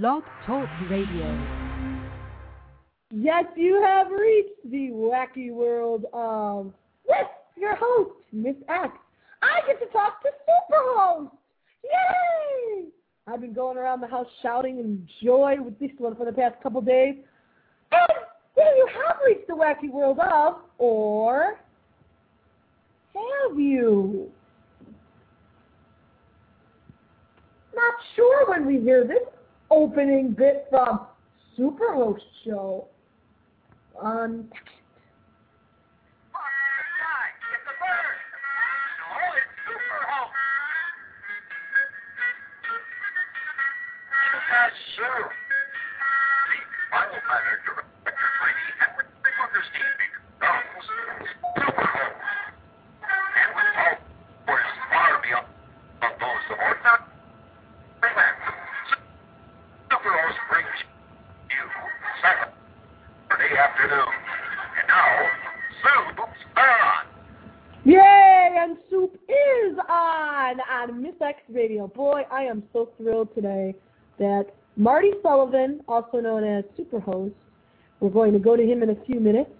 Blog Talk Radio. Yes, you have reached the wacky world of with your host, Miss X. I get to talk to Superhost. Yay! I've been going around the house shouting in joy with this one for the past couple days. And there you have reached the wacky world of, or have you? Not sure when we hear this opening bit from Superhost Show on. The Bible Planner Director Lady Henry Augustine McDonald's Superhost. On on Miss X Radio. Boy, I am so thrilled today that Marty Sullivan, also known as Superhost, we're going to go to him in a few minutes.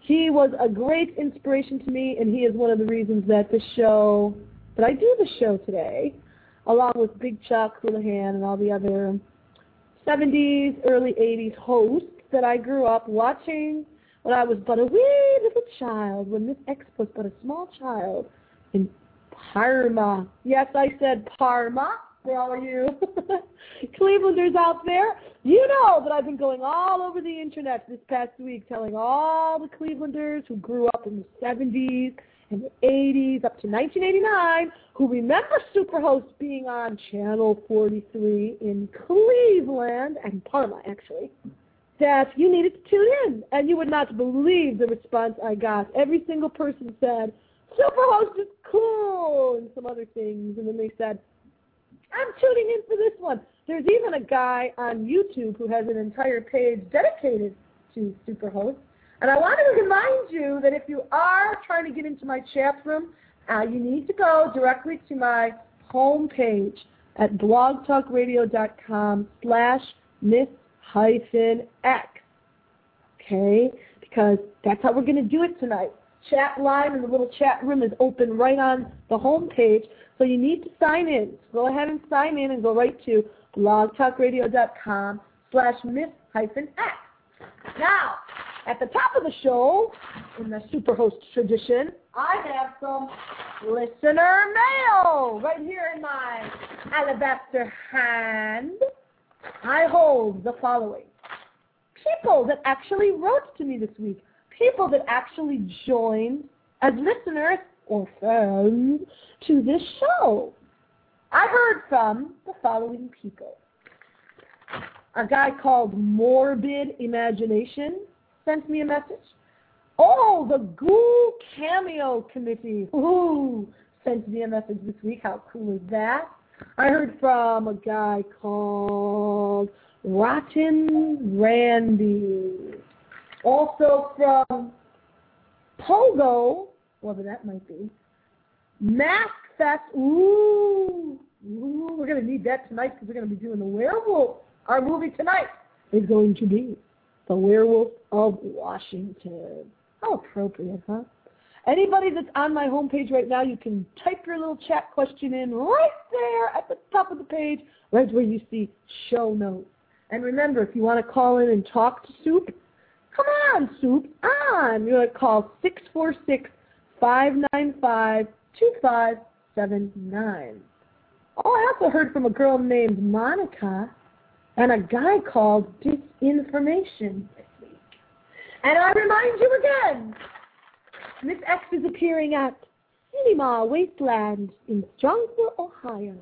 He was a great inspiration to me, and he is one of the reasons that the show, that I do the show today, along with Big Chuck Hoolihan and all the other 70s, early 80s hosts that I grew up watching when I was but a wee little child, when Miss X was but a small child in Parma. Yes, I said Parma for all you Clevelanders out there. You know that I've been going all over the internet this past week telling all the Clevelanders who grew up in the 70s and the 80s up to 1989 who remember Superhost being on Channel 43 in Cleveland and Parma, actually that you needed to tune in. And you would not believe the response I got. Every single person said, Superhost is cool, and some other things. And then they said, I'm tuning in for this one. There's even a guy on YouTube who has an entire page dedicated to Superhost. And I wanted to remind you that if you are trying to get into my chat room, uh, you need to go directly to my homepage at blogtalkradio.com slash miss hyphen X. Okay? Because that's how we're going to do it tonight. Chat line and the little chat room is open right on the home page. So you need to sign in. So go ahead and sign in and go right to blogtalkradio.com slash miss hyphen X. Now, at the top of the show, in the Superhost tradition, I have some listener mail right here in my alabaster hand. I hold the following. People that actually wrote to me this week, people that actually joined as listeners or fans to this show. I heard from the following people. A guy called Morbid Imagination sent me a message. Oh, the Ghoul Cameo Committee. Ooh, sent me a message this week. How cool is that? I heard from a guy called Rotten Randy. Also from Pogo, whatever that might be. Mask Fest. Ooh, ooh, we're going to need that tonight because we're going to be doing the werewolf. Our movie tonight is going to be The Werewolf of Washington. How appropriate, huh? Anybody that's on my homepage right now, you can type your little chat question in right there at the top of the page, right where you see show notes. And remember, if you want to call in and talk to Soup, come on, Soup, on. You're going to call 646 595 2579. Oh, I also heard from a girl named Monica and a guy called Disinformation this week. And I remind you again, Miss X is appearing at Cinema Wasteland in Strongsville, Ohio.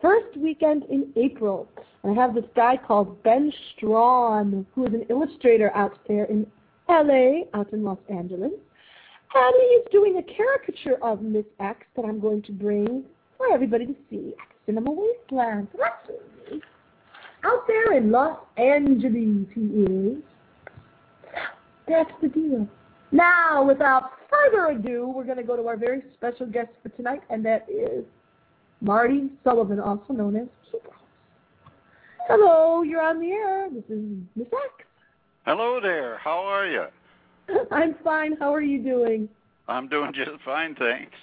First weekend in April. And I have this guy called Ben Strawn, who is an illustrator out there in LA, out in Los Angeles. And he's doing a caricature of Miss X that I'm going to bring for everybody to see at Cinema Wasteland. So that's neat. Out there in Los Angeles, he is. That's the deal. Now, without further ado, we're going to go to our very special guest for tonight, and that is Marty Sullivan, also known as Superhost. Hello, you're on the air. This is Miss X. Hello there. How are you? I'm fine. How are you doing? I'm doing just fine, thanks.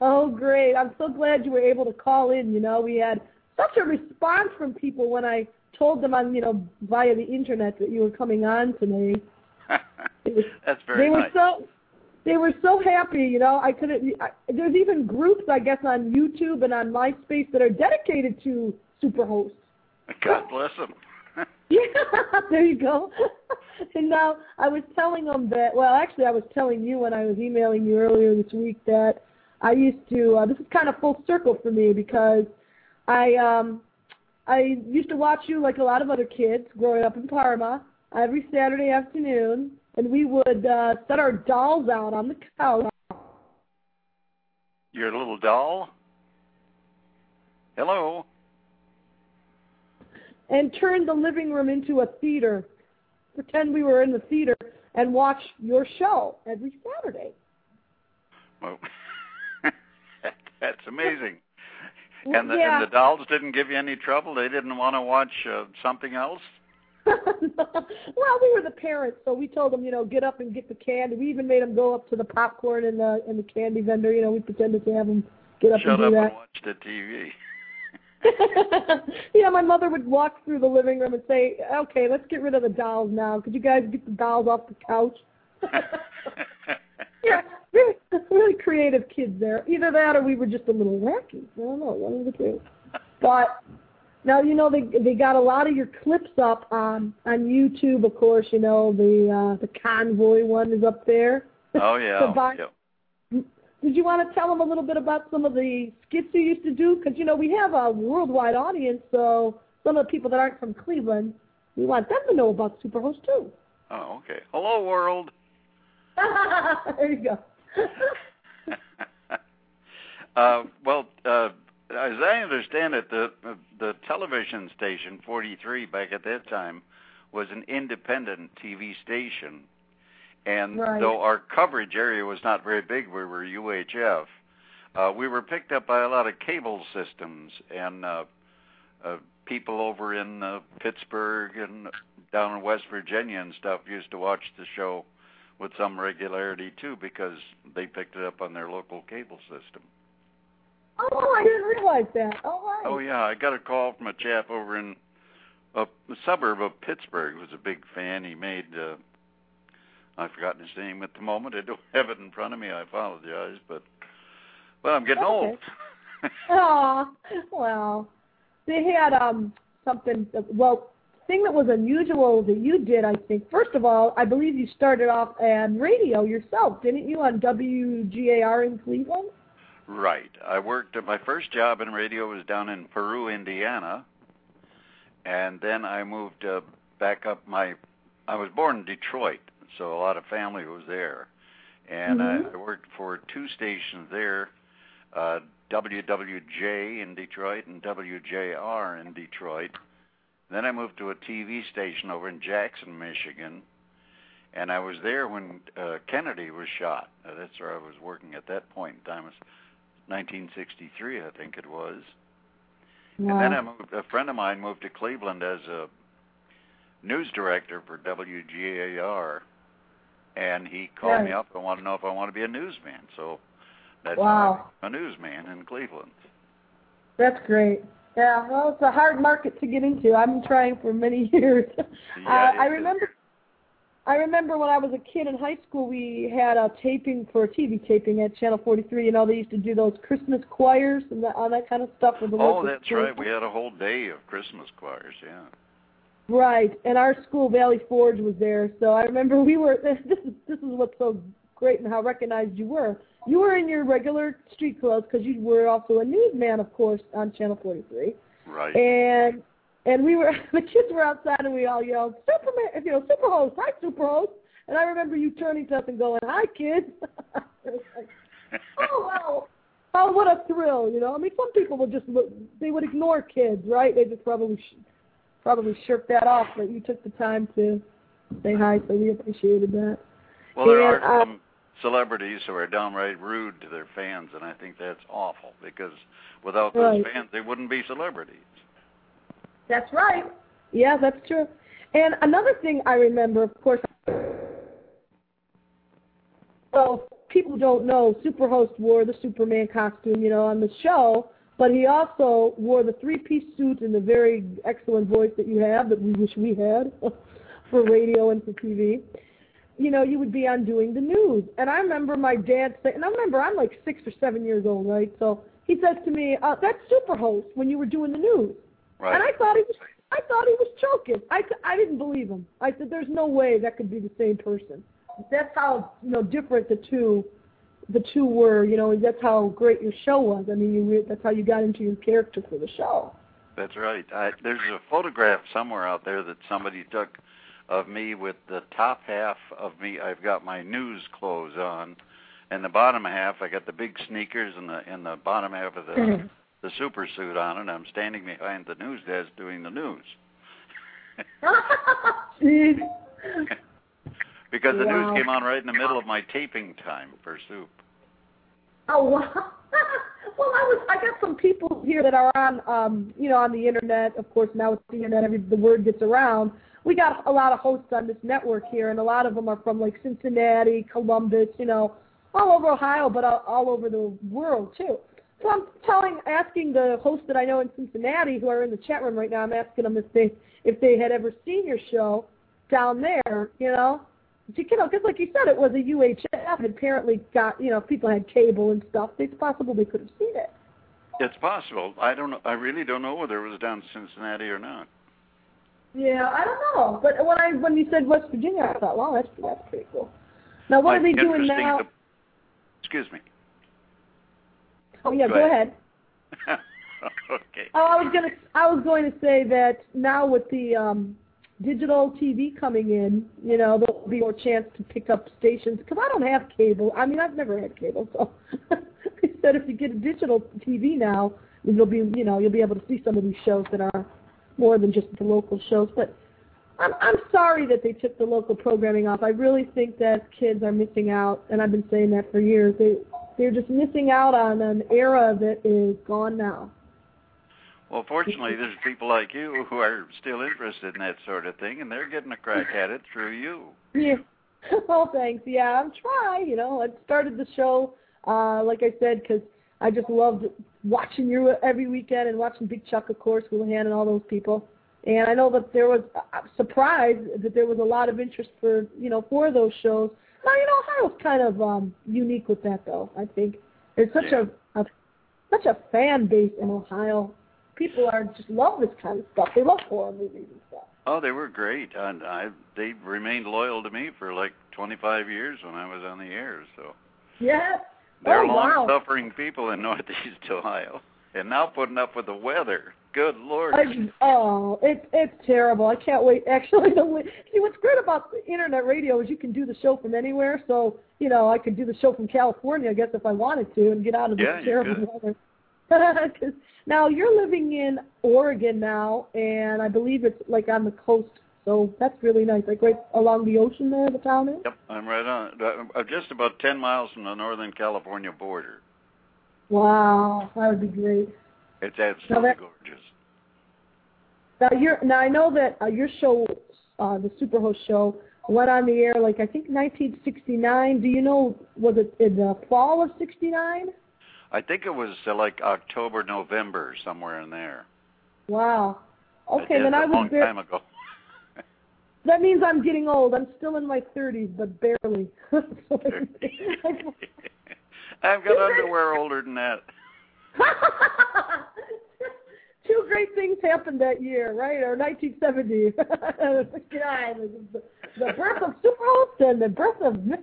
Oh, great. I'm so glad you were able to call in. You know, we had such a response from people when I told them on, you know, via the internet that you were coming on today. That's very they nice. were so they were so happy, you know. I couldn't. I, there's even groups, I guess, on YouTube and on MySpace that are dedicated to Superhost. God bless them. Yeah, there you go. and now I was telling them that. Well, actually, I was telling you when I was emailing you earlier this week that I used to. Uh, this is kind of full circle for me because I um I used to watch you like a lot of other kids growing up in Parma every Saturday afternoon, and we would uh, set our dolls out on the couch. Your little doll? Hello? and turn the living room into a theater. Pretend we were in the theater and watch your show every Saturday. Well, that's amazing. And the, yeah. and the dolls didn't give you any trouble? They didn't want to watch uh, something else? well, we were the parents, so we told them, you know, get up and get the candy. We even made them go up to the popcorn and the and the candy vendor. You know, we pretended to have them get up Shut and up do and watch the TV. yeah, my mother would walk through the living room and say, "Okay, let's get rid of the dolls now. Could you guys get the dolls off the couch?" yeah, really, really creative kids there. Either that, or we were just a little wacky. I don't know, one of the two. But now you know they they got a lot of your clips up on on YouTube. Of course, you know the uh, the convoy one is up there. oh, yeah. Yeah. Did you want to tell them a little bit about some of the skits you used to do? Because you know we have a worldwide audience, so some of the people that aren't from Cleveland, we want them to know about Superhost too. Oh, okay. Hello, world. there you go. uh, well, uh, as I understand it, the the television station 43 back at that time was an independent TV station, and Right. though our coverage area was not very big, we were UHF. Uh, we were picked up by a lot of cable systems and uh, uh, people over in uh, Pittsburgh and down in West Virginia and stuff used to watch the show with some regularity too because they picked it up on their local cable system. Oh, I didn't realize that. Oh, right. Oh yeah, I got a call from a chap over in a, suburb of Pittsburgh who was a big fan. He made uh I've forgotten his name at the moment. I don't have it in front of me. I apologize, but well, I'm getting That's old. Aw, well, they had um something. Well, thing that was unusual that you did, I think. First of all, I believe you started off on radio yourself, didn't you, on WGAR in Cleveland? Right. I worked at my first job in radio was down in Peru, Indiana, and then I moved uh, back up my. I was born in Detroit, so a lot of family was there, and Mhm. I, I worked for two stations there, uh, WWJ in Detroit and WJR in Detroit. Then I moved to a TV station over in Jackson, Michigan, and I was there when uh, Kennedy was shot. Uh, that's where I was working at that point in time. It was 1963, I think it was. And then I moved, a friend of mine moved to Cleveland as a news director for WGAR, and he called me up and wanted to know if I want to be a newsman. So that's Wow. a newsman in Cleveland. That's great. Yeah, well, it's a hard market to get into. I've been trying for many years. Yeah, uh, I remember. I remember when I was a kid in high school, we had a taping for a TV taping at Channel 43. You know, they used to do those Christmas choirs and that, all that kind of stuff with the Oh, that's right. We had a whole day of Christmas choirs. Yeah. Right, and our school, Valley Forge, was there. So I remember we were. This is this is what's so great and how recognized you were. You were in your regular street clothes because you were also a newsman, of course, on Channel 43. Right. And and we were the kids were outside and we all yelled Superman, you know, Superhost, hi Superhost. And I remember you turning to us and going, "Hi, kids." Like, oh wow. Oh, what a thrill, you know. I mean, some people would just they would ignore kids, right? They just probably probably shirk that off, but you took the time to say hi, so we appreciated that. Well, there And, are uh, some celebrities who are downright rude to their fans, and I think that's awful because without those Right. fans, they wouldn't be celebrities. That's right. Yeah, that's true. And another thing I remember, of course, so people don't know, Superhost wore the Superman costume, you know, on the show, but he also wore the three-piece suit and the very excellent voice that you have that we wish we had for radio and for TV. You know, you would be on doing the news. And I remember my dad saying, and I remember I'm like six or seven years old, right? So he says to me, uh, that's Superhost when you were doing the news. Right. And I thought he was I thought he was choking. I, I didn't believe him. I said, "There's no way that could be the same person." That's how you know different the two, the two were. You know, that's how great your show was. I mean, you that's how you got into your character for the show. That's right. I, there's a photograph somewhere out there that somebody took of me with the top half of me. I've got my news clothes on, and the bottom half I got the big sneakers, and the and the bottom half of the the super suit on, and I'm standing behind the news desk doing the news. Because the Wow. news came on right in the middle of my taping time for soup. Oh wow. well, I was. I got some people here that are on, um, you know, on the internet. Of course, now with the internet, every the word gets around. We got a lot of hosts on this network here, and a lot of them are from like Cincinnati, Columbus, you know, all over Ohio, but all, all over the world too. So I'm telling, asking the hosts that I know in Cincinnati who are in the chat room right now. I'm asking them if they if they had ever seen your show down there, you know. You know, because like you said, it was a UHF. and Apparently, got you know, people had cable and stuff. It's possible they could have seen it. It's possible. I don't know. I really don't know whether it was down in Cincinnati or not. Yeah, I don't know. But when I when you said West Virginia, I thought, wow, that's that's pretty cool. Now, what are they doing now? to- excuse me. Oh yeah, go go ahead. ahead. okay. Oh, I was gonna I was going to say that now with the um digital TV coming in, you know, there'll be more chance to pick up stations because I don't have cable. I mean, I've never had cable, so instead if you get a digital TV now, you'll be you know you'll be able to see some of these shows that are more than just the local shows. But I'm I'm sorry that they took the local programming off. I really think that kids are missing out, and I've been saying that for years. They they're just missing out on an era that is gone now. Well, fortunately, there's people like you who are still interested in that sort of thing, and they're getting a crack at it through you. Yeah. well, thanks. Yeah, I'm trying. You know, I started the show, uh, like I said, because I just loved watching you every weekend and watching Big Chuck, of course, Hoolihan, and all those people. And I know that there was I'm surprised that there was a lot of interest for you know for those shows. Now you know Ohio's kind of um, unique with that though. I think there's such Yeah. a, a such a fan base in Ohio. People are just love this kind of stuff. They love horror movies and stuff. Oh, they were great, and I they remained loyal to me for like 25 years when I was on the air. So Yeah. they're oh wow. long-suffering people in Northeast Ohio, and now putting up with the weather. Good lord. I, oh, it's it's terrible. I can't wait. Actually, the see what's great about the internet radio is you can do the show from anywhere. So you know, I could do the show from California, I guess, if I wanted to, and get out of this Yeah, you terrible weather. 'Cause now you're living in Oregon now, and I believe it's like on the coast. So that's really nice. Like right along the ocean there, the town is. Yep, I'm right on. Uh, I'm just about 10 miles from the Northern California border. Wow, that would be great. It's absolutely that- gorgeous. Now you're now I know that uh, your show, uh, the Superhost show, went on the air like I think 1969. Do you know was it in the fall of '69? I think it was uh, like October, November, somewhere in there. Wow. Okay, then I a was long there. time ago. That means I'm getting old. I'm still in my 30s, but barely. I've got underwear older than that. Two great things happened that year, right? Or 1970. 69. The, the birth of Superhost and the birth of Miss.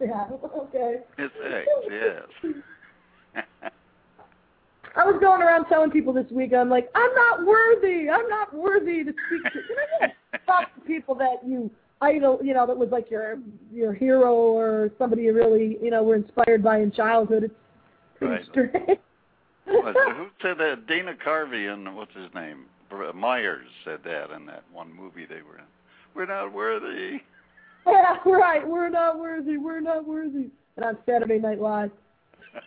Yeah, okay. It's X, yes. I was going around telling people this week, I'm like, I'm not worthy. I'm not worthy to speak to. You know, talk to people that you idol, you know, that was like your your hero or somebody you really, you know, were inspired by in childhood. It's pretty Right. strange. Who said that? Dana Carvey and what's his name? Myers said that in that one movie they were in. We're not worthy. yeah, right. We're not worthy. We're not worthy. And on Saturday Night Live.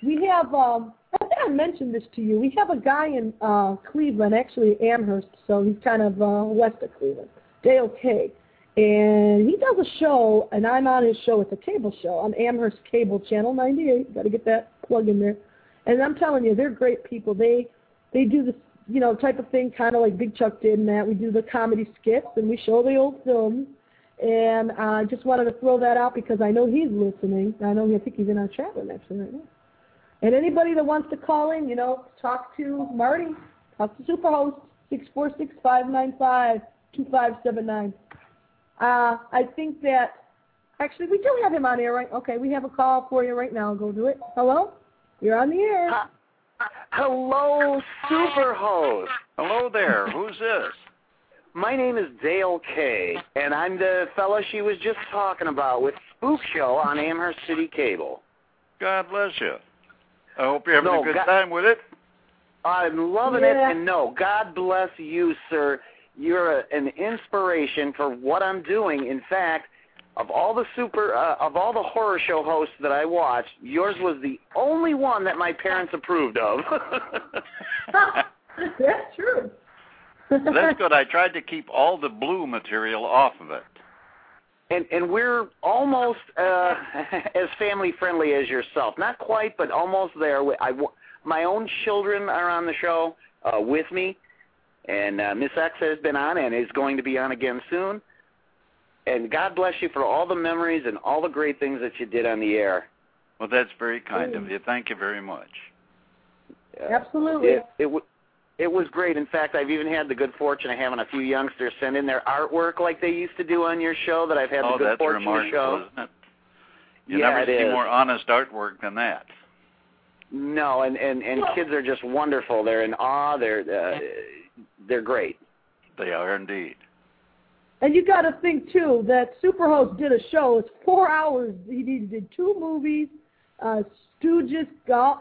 we have um I think I mentioned this to you. We have a guy in uh Cleveland, actually Amherst, so he's kind of uh west of Cleveland. Dale K. And he does a show and I'm on his show. It's a cable show on Amherst Cable Channel ninety eight. Gotta get that plug in there. And I'm telling you, they're great people. They they do this you know, type of thing kinda like Big Chuck did in that. We do the comedy skits and we show the old films. And uh, I just wanted to throw that out because I know he's listening. I know I think he's in our chat room actually right now. And anybody that wants to call in, you know, talk to Marty, talk to Superhost, six four six five nine five two five seven nine. Uh, I think that actually we do have him on air, right? Okay, we have a call for you right now. Go do it. Hello, you're on the air. Hi. Hello, Superhost. Hello there. Who's this? My name is Dale K, and I'm the fellow she was just talking about with Spook Show on Amherst City Cable. God bless you. I hope you're having No, a good God- time with it. I'm loving Yeah. it, and no, God bless you, sir. You're a, an inspiration for what I'm doing. In fact, of all the super, uh, of all the horror show hosts that I watched, yours was the only one that my parents approved of. That's true. That's good. I tried to keep all the blue material off of it. and and we're almost uh, as family friendly as yourself. Not quite, but almost there. We- I, w- my own children are on the show uh, with me, and uh, Miss X has been on and is going to be on again soon. And God bless you for all the memories and all the great things that you did on the air. Well, that's very kind of you. Thank you very much. Absolutely. It it, w- it was great. In fact, I've even had the good fortune of having a few youngsters send in their artwork like they used to do on your show. That I've had oh, the good that's fortune to remarkable, show. isn't it? You Yeah, never it see is. more honest artwork than that. No, and and and kids are just wonderful. They're in awe. They're uh, they're great. They are indeed. And you got to think too that Superhost did a show. It's four hours. He did two movies, uh, Stooges,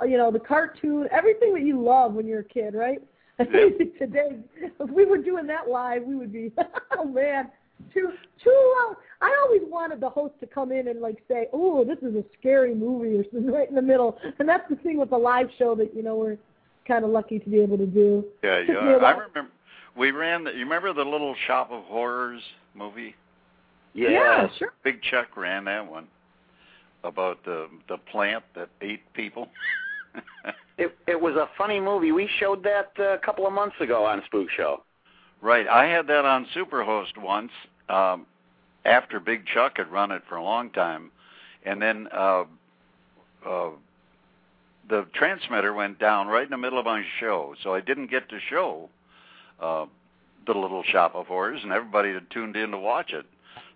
you know, the cartoon, everything that you love when you're a kid, right? I think today, if we were doing that live, we would be, oh man, two, two. Uh, I always wanted the host to come in and like say, oh, this is a scary movie or something right in the middle. And that's the thing with the live show that you know we're kind of lucky to be able to do. Yeah, Took me a yeah. I remember we ran. The, you remember the Little Shop of Horrors movie? Yes. Yeah, sure. Big Chuck ran that one about the the plant that ate people. It it was a funny movie. We showed that uh, a couple of months ago on Spook Show. right. I had that on Superhost once. Um, after Big Chuck had run it for a long time, and then uh, uh, the transmitter went down right in the middle of my show, so I didn't get to show uh, the Little Shop of Horrors, and everybody had tuned in to watch it.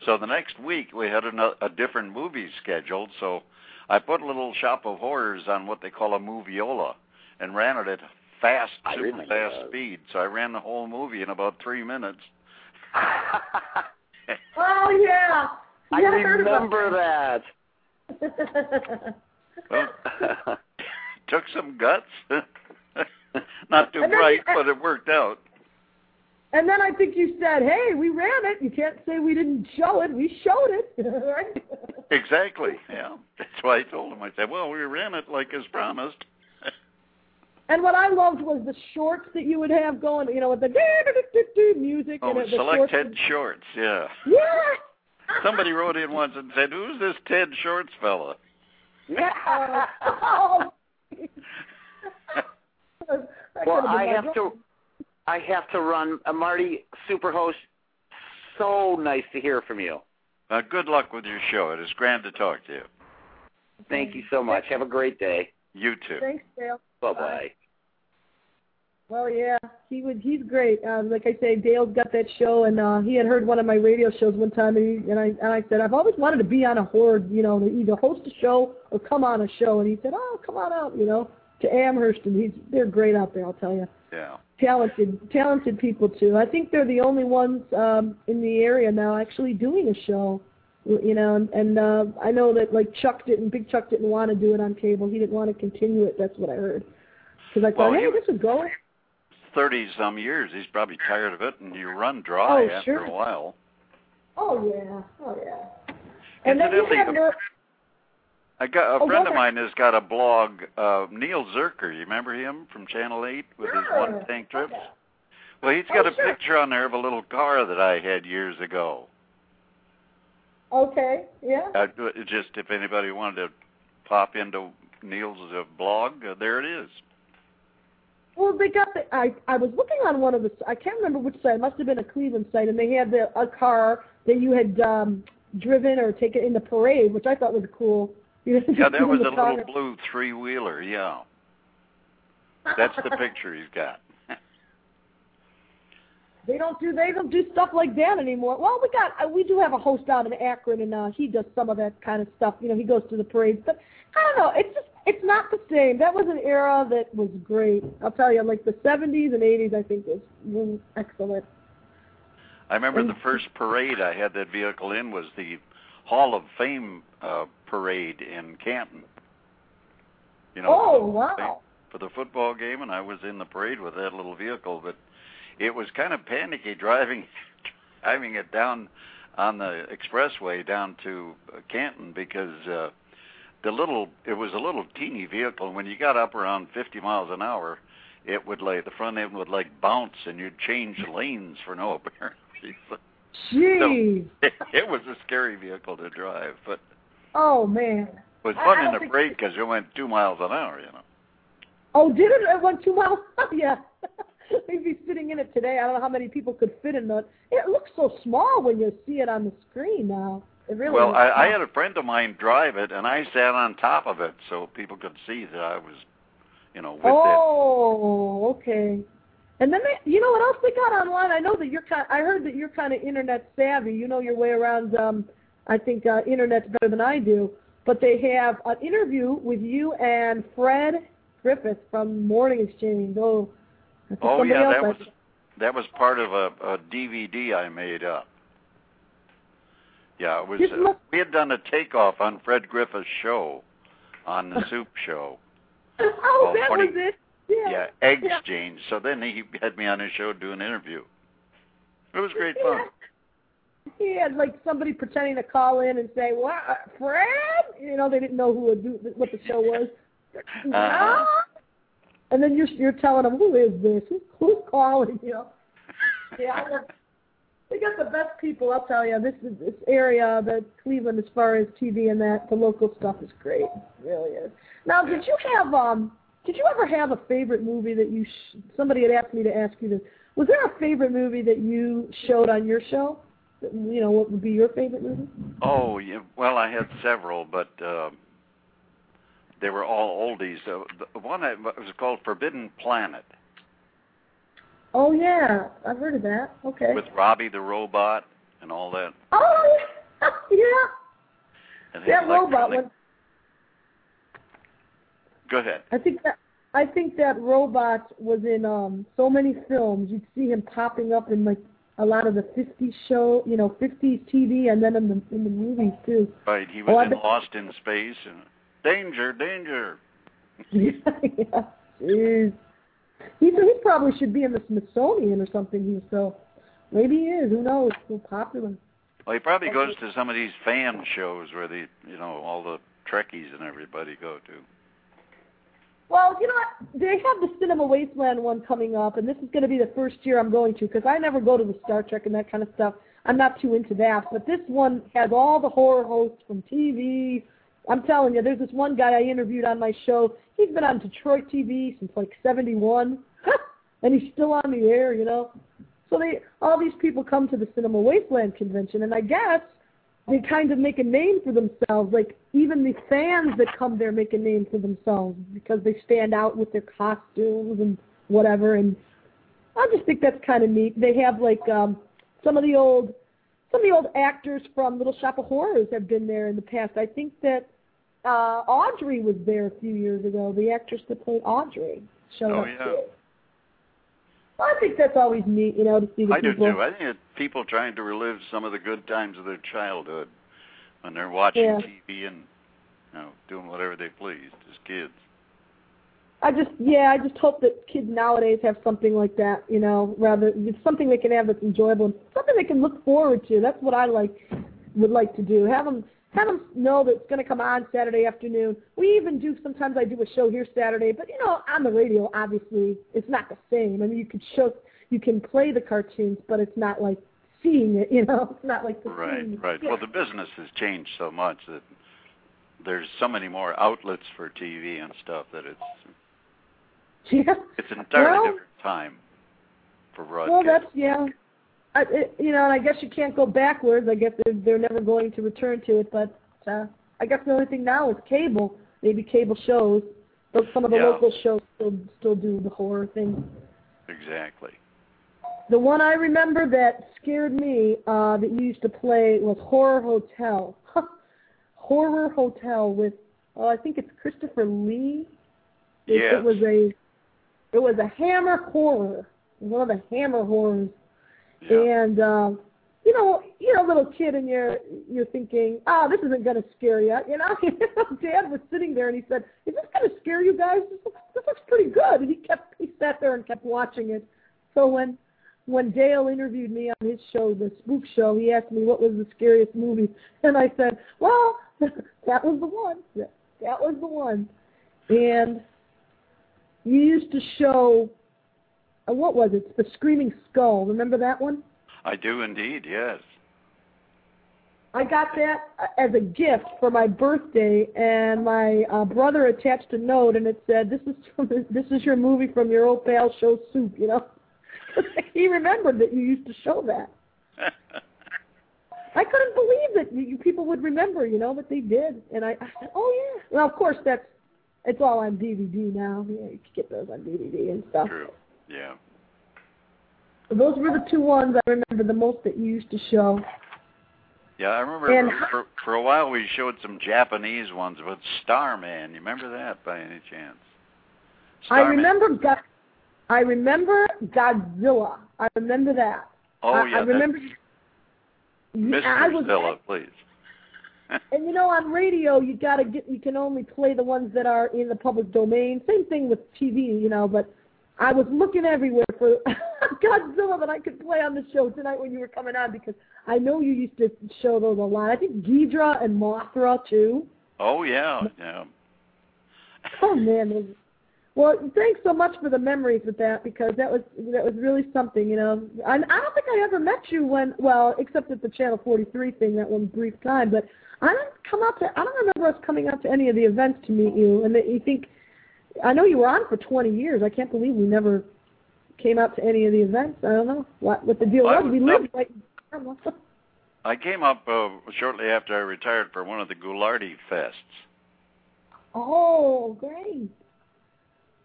So the next week we had a, a different movie scheduled, so I put Little Shop of Horrors on what they call a moviola and ran it at fast, I super remember fast that. speed. So I ran the whole movie in about three minutes. Oh yeah. I Yeah, remember that. that. Well, took some guts. Not too And then- bright, but it worked out. And then I think you said, "Hey, we ran it. You can't say we didn't show it. We showed it." right? Exactly. Yeah. That's why I told him. I said, "Well, we ran it like as promised." And what I loved was the shorts that you would have going, you know, with the music Oh, and the select shorts. Ted Shorts. Yeah. Yeah. Somebody wrote in once and said, "Who's this Ted Shorts fella?" Uh, oh. Well, I have to. I have to run. Uh, Marty, Superhost. So nice to hear from you. Uh, good luck with your show. It is grand to talk to you. Thank you so much. Have a great day. You too. Thanks, Dale. Bye bye. Well, yeah, he would. He's great. Um, like I say, Dale's got that show, and uh, he had heard one of my radio shows one time, and, he, and I and I said I've always wanted to be on a horror, you know, to either host a show or come on a show, and he said, oh, come on out, you know, to Amherst, and he's they're great out there, I'll tell you. Yeah. Talented, talented people too. I think they're the only ones um, in the area now actually doing a show. You know, and, and uh, I know that like Chuck didn't, Big Chuck didn't want to do it on cable. He didn't want to continue it. That's what I heard. Because I thought, Well, hey, this is going. Thirty some years. He's probably tired of it, and you run dry Oh, after sure. a while. Oh yeah, oh yeah. And then you have I got a Oh, friend of mine has got a blog. Uh, Neil Zurcher, you remember him from Channel Eight with his Sure. one tank trips? Okay. Well, he's got a sure. picture on there of a little car that I had years ago. Okay. Yeah. Uh, just if anybody wanted to pop into Neil's uh, blog, uh, there it is. Well, they got the. I I was looking on one of the. I can't remember which site. It must have been a Cleveland site, and they had the a car that you had um driven or taken in the parade, which I thought was cool. Yeah, that was a little blue three wheeler. Yeah, that's the picture he's got. They don't do they don't do stuff like that anymore. Well, we got uh, we do have a host out in Akron, and uh, he does some of that kind of stuff. You know, he goes to the parades, but I don't know. It's just it's not the same. That was an era that was great. I'll tell you, like the '70s and '80s, I think was, was excellent. I remember the first parade I had that vehicle in was the Hall of Fame uh, parade in Canton. You know, oh for the- wow! for the football game, and I was in the parade with that little vehicle, but it was kind of panicky driving driving it down on the expressway down to uh, Canton because uh, the little it was a little teeny vehicle, and when you got up around 50 miles an hour, it would like the front end would like bounce, and you'd change lanes for no apparent reason. Jeez. It, it was a scary vehicle to drive, but Oh man. it was fun I in don't the parade because it went two miles an hour, you know. Oh, did it? It went two miles. yeah. We'd be sitting in it today. I don't know how many people could fit in it. It looks so small when you see it on the screen now. It really. Well, I, I had a friend of mine drive it, and I sat on top of it so people could see that I was, you know, with it. Oh, okay. And then they, you know what else they got online? I know that you're kind. I heard that you're kind of internet savvy. You know your way around. Um, I think uh, internet's better than I do. But they have an interview with you and Fred Griffith from Morning Exchange. Oh, Oh yeah, that was that was part of a, a DVD I made up. Yeah, it was. Uh, we had done a takeoff on Fred Griffith's show, on the Soup Show. Oh, Well, that funny- was it. Yeah. Yeah, Egg Exchange. So then he had me on his show do an interview. It was great fun. He had like somebody pretending to call in and say, "What, Fred?" You know, they didn't know who would do what the show was. Uh-huh. And then you're you're telling them, "Who is this? Who's, who's calling?" You know. Yeah, they got the best people. I'll tell you, this is this area, the Cleveland, as far as TV and that, the local stuff is great. It really is. Now, did you have um? Did you ever have a favorite movie that you? Sh- somebody had asked me to ask you this. Was there a favorite movie that you showed on your show? You know, what would be your favorite movie? Oh, yeah. Well, I had several, but uh, they were all oldies. Uh, the one I, was called Forbidden Planet Oh yeah, I've heard of that. Okay. with Robbie the robot and all that. oh yeah, And that robot one. Go ahead. I think that I think that robot was in um so many films. You'd see him popping up in like a lot of the 50s show, you know, 50s TV, and then in the in the movies too. Right, he Oh, was in bet- Lost in Space and Danger, Danger. yeah, jeez. He he probably should be in the Smithsonian or something. He's so maybe he is. Who knows? So popular. Well, he probably goes to some of these fan shows where the, you know, all the Trekkies and everybody go to. Well, you know what? They have the Cinema Wasteland one coming up, and this is going to be the first year I'm going to because I never go to the Star Trek and that kind of stuff. I'm not too into that. But this one has all the horror hosts from TV. I'm telling you, there's this one guy I interviewed on my show. He's been on Detroit TV since like '71, and he's still on the air. You know, so they all these people come to the Cinema Wasteland convention, and I guess they kind of make a name for themselves. Like even the fans that come there make a name for themselves because they stand out with their costumes and whatever. And I just think that's kind of neat. They have like um, some of the old some of the old actors from Little Shop of Horrors have been there in the past. I think that uh, Audrey was there a few years ago. The actress that played Audrey showed Oh, up yeah. too. I think that's always neat, you know, to see the I do too. I think it's people trying to relive some of the good times of their childhood when they're watching Yeah. TV and you know doing whatever they please as kids. I just yeah, I just hope that kids nowadays have something like that, you know, rather it's something they can have that's enjoyable and something they can look forward to. That's what I like would like to do. Have them have them know that it's going to come on Saturday afternoon. We even do sometimes I do a show here Saturday, but you know on the radio obviously it's not the same. I mean you could show you can play the cartoons, but it's not like seeing it. You know, it's not like the Right, seeing- right. Yeah. Well, the business has changed so much that there's so many more outlets for TV and stuff that it's yeah. it's an entirely Well- different time for Well, that's yeah. I, it, you know, and I guess you can't go backwards. I guess they're, they're never going to return to it. But uh, I guess the only thing now is cable. Maybe cable shows, but some of the Yeah. local shows still still do the horror thing. exactly. The one I remember that scared me uh, that you used to play was Horror Hotel. Horror Hotel with oh, I think it's Christopher Lee. It, Yes. it was a it was a Hammer horror, one of the Hammer horrors. Yeah. And uh, you know, you're a little kid and you're you're thinking, oh, this isn't gonna scare you. You know, Dad was sitting there and he said, "Is this gonna scare you guys? This looks, this looks pretty good." And he kept he sat there and kept watching it. So when when Dale interviewed me on his show, the Spook Show, he asked me what was the scariest movie, and I said, "Well, that was the one. That, was the one." And you used to show, what was it? The Screaming Skull. Remember that one? I do indeed. Yes. I got that uh, as a gift for my birthday, and my uh, brother attached a note, and it said, "This is from this is your movie from your old pal show Soup." You know, he remembered that you used to show that. I couldn't believe that you, you people would remember, you know, but they did, and I, I said, "Oh yeah." Well, of course, that's it's all on DVD now. Yeah, you can get those on DVD and stuff. True. Yeah. Those were the two ones I remember the most that you used to show. Yeah, I remember And- for for a while we showed some Japanese ones with Starman. You remember that by any chance? I remember Go- I remember Godzilla. I remember that. Oh I, yeah, I remember. Mr. I was, Zilla, please. And you know, on radio, you gotta get. You can only play the ones that are in the public domain. Same thing with TV, you know. But I was looking everywhere for Godzilla that I could play on the show tonight when you were coming on because I know you used to show those a lot. I think Ghidra and Mothra too. oh yeah, yeah. Oh man. Well, thanks so much for the memories with that because that was that was really something, you know. I, I don't think I ever met you when, well, except at the Channel 43 thing that one brief time, but I don't come out to. I don't remember us coming out to any of the events to meet you. And that you think, I know you were on for 20 years. I can't believe we never came out to any of the events. I don't know what what the deal Well, was. We lived right. I came up uh, shortly after I retired for one of the Ghoulardi fests, Oh, great.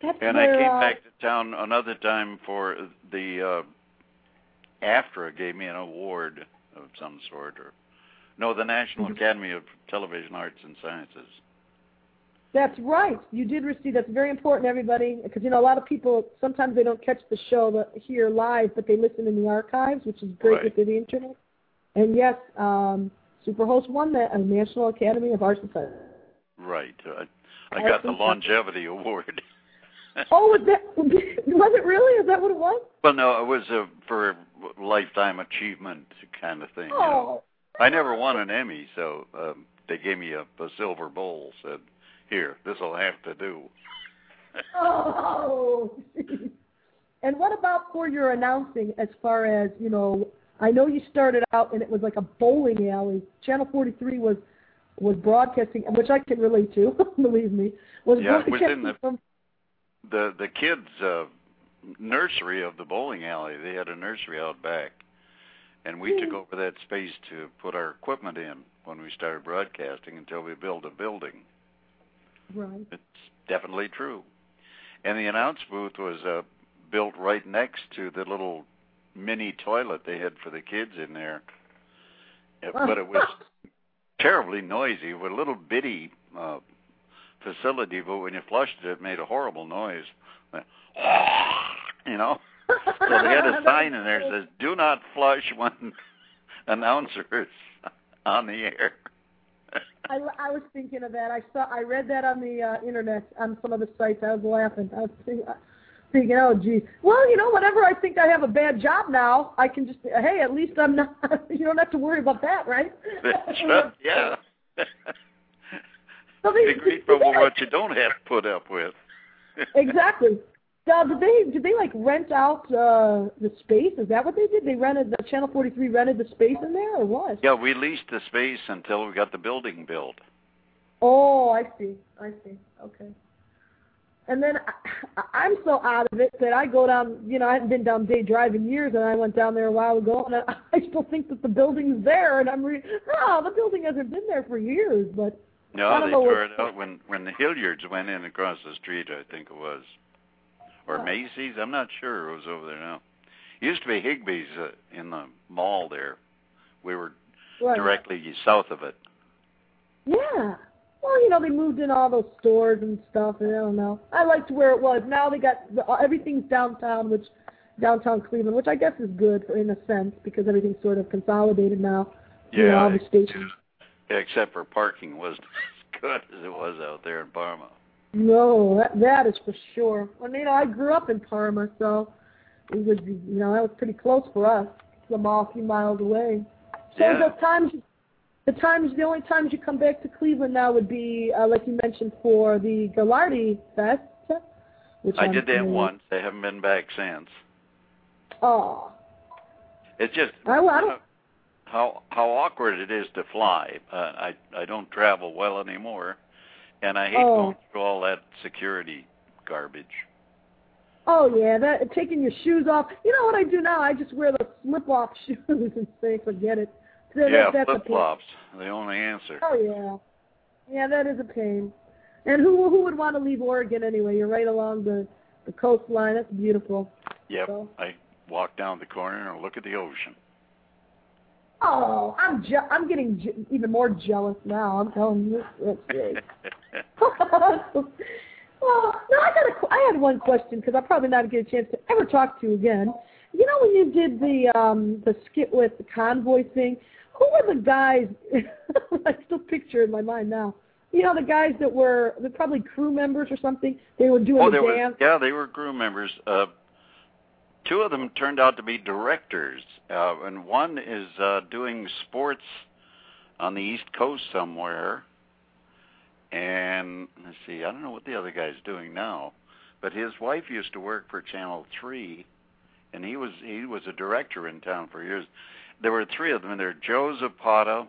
That's and I came uh, back to town another time for the uh, AFTRA gave me an award of some sort, or no, the National Mhm. Academy of Television Arts and Sciences. That's right. You did receive. That's very important, everybody, because you know a lot of people sometimes they don't catch the show here live, but they listen in the archives, which is great Right. with the internet. And yes, um, Superhost won the uh, National Academy of Arts and Sciences. Right. Uh, I Arts got the longevity award. Oh, was that was it really? Is that what it was? well, no, it was a for lifetime achievement kind of thing. you know. Oh, I never won an Emmy, so um, they gave me a, a silver bowl. Said, "Here, this will have to do." oh. and what about for your announcing? As far as you know, I know you started out and it was like a bowling alley. Channel 43 was was broadcasting, which I can relate to. believe me, was Yeah, was broadcasting in the- from the the kids' uh, nursery of the bowling alley. They had a nursery out back, and we took Hmm. over that space to put our equipment in when we started broadcasting until we built a building. Right. It's definitely true. And the announce booth was uh, built right next to the little mini toilet they had for the kids in there. Uh, But it was terribly noisy with a little bitty uh, facility, but when you flushed it, it made a horrible noise. You know? So they had a sign in there that says, do not flush when announcer is on the air. I, I was thinking of that. I saw. I read that on the uh, internet on some of the sites. I was laughing. I was thinking, thinking, oh, gee. Well, you know, whenever I think I have a bad job now, I can just, hey, at least I'm not. You don't have to worry about that, right? Right, yeah. So they, Be grateful for what you don't have to put up with. exactly. Now, did they did they like rent out uh the space? Is that what they did? They rented the Channel 43 rented the space in there, or what? Yeah, we leased the space until we got the building built. Oh, I see. I see. Okay. And then I, I'm so out of it that I go down. You know, I haven't been down Day Drive in years, and I went down there a while ago, and I, I still think that the building's there. And I'm re- no, the building hasn't been there for years. But No, they tore it out when when the Hilliards went in across the street. I think it was, or Oh. Macy's. I'm not sure. It was over there now. It used to be Higbee's uh, in the mall there. We were right. directly south of it. Yeah. Well, you know, they moved in all those stores and stuff, and I don't know. I liked where it was. Now they got uh, everything's downtown, which downtown Cleveland, which I guess is good for, in a sense because everything's sort of consolidated now. You know, all the stations. except for parking wasn't as good as it was out there in Parma. No, that, that is for sure. I mean, I grew up in Parma, so it was, you know, that was pretty close for us. The mall a few miles away. So Yeah. the times, the times, the only times you come back to Cleveland now would be, uh, like you mentioned, for the Ghoulardi Fest. Which I I'm did that once. They haven't been back since. Oh, It's just I, I don't. how how awkward it is to fly. Uh, I I don't travel well anymore, and I hate Oh. going through all that security garbage. Oh yeah, that taking your shoes off. You know what I do now? I just wear the slip-off shoes and say, forget it. That- yeah, that's flip flops. The only answer. Oh yeah, yeah, that is a pain. And who who would want to leave Oregon anyway? You're right along the the coastline. That's beautiful. Yep. So- I walk down the corner and look at the ocean. Oh, I'm je- I'm getting je- even more jealous now. I'm telling you, that's great. well, no, I got a, I had one question because I'll probably not get a chance to ever talk to you again. You know when you did the um the skit with the convoy thing, who were the guys? I still picture in my mind now. You know the guys that were they're probably crew members or something. They were doing oh, the was dance. yeah, they were crew members. Uh, two of them turned out to be directors, uh, and one is uh, doing sports on the East Coast somewhere. And let's see, I don't know what the other guy's doing now, but his wife used to work for Channel Three, and he was he was a director in town for years. There were three of them, and they're Joe Zapata.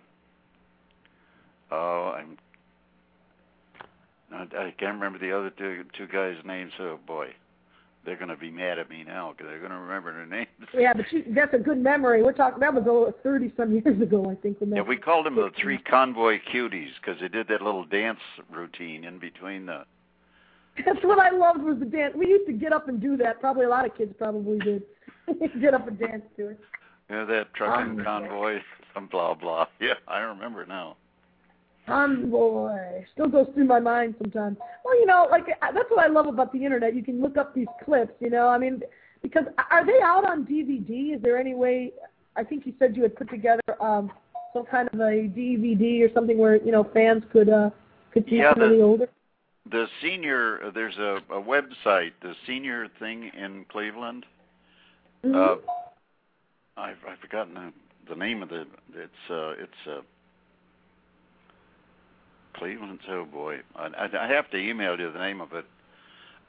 Oh, I'm I can't remember the other two two guys' names. Oh boy, they're going to be mad at me now because they're going to remember their names. Yeah, but you, that's a good memory. We're talking that was over thirty some years ago, I think. When that Yeah, we called them the three convoy cuties because they did that little dance routine in between the. That's what I loved was the dance. We used to get up and do that. Probably a lot of kids probably did. get up and dance to it. You know, that trucking Um, convoy, some blah blah. Yeah, I remember now. Um, boy, still goes through my mind sometimes. Well, you know, like that's what I love about the internet. You can look up these clips. You know, I mean, because are they out on DVD? Is there any way? I think you said you had put together um some kind of a DVD or something where you know fans could uh could see Yeah, some of the- the older. The senior, there's a, a website, the senior thing in Cleveland. Mhm. Uh, I've I've forgotten the, the name of the. It's uh, it's uh, Cleveland. Oh boy, I, I I have to email you the name of it.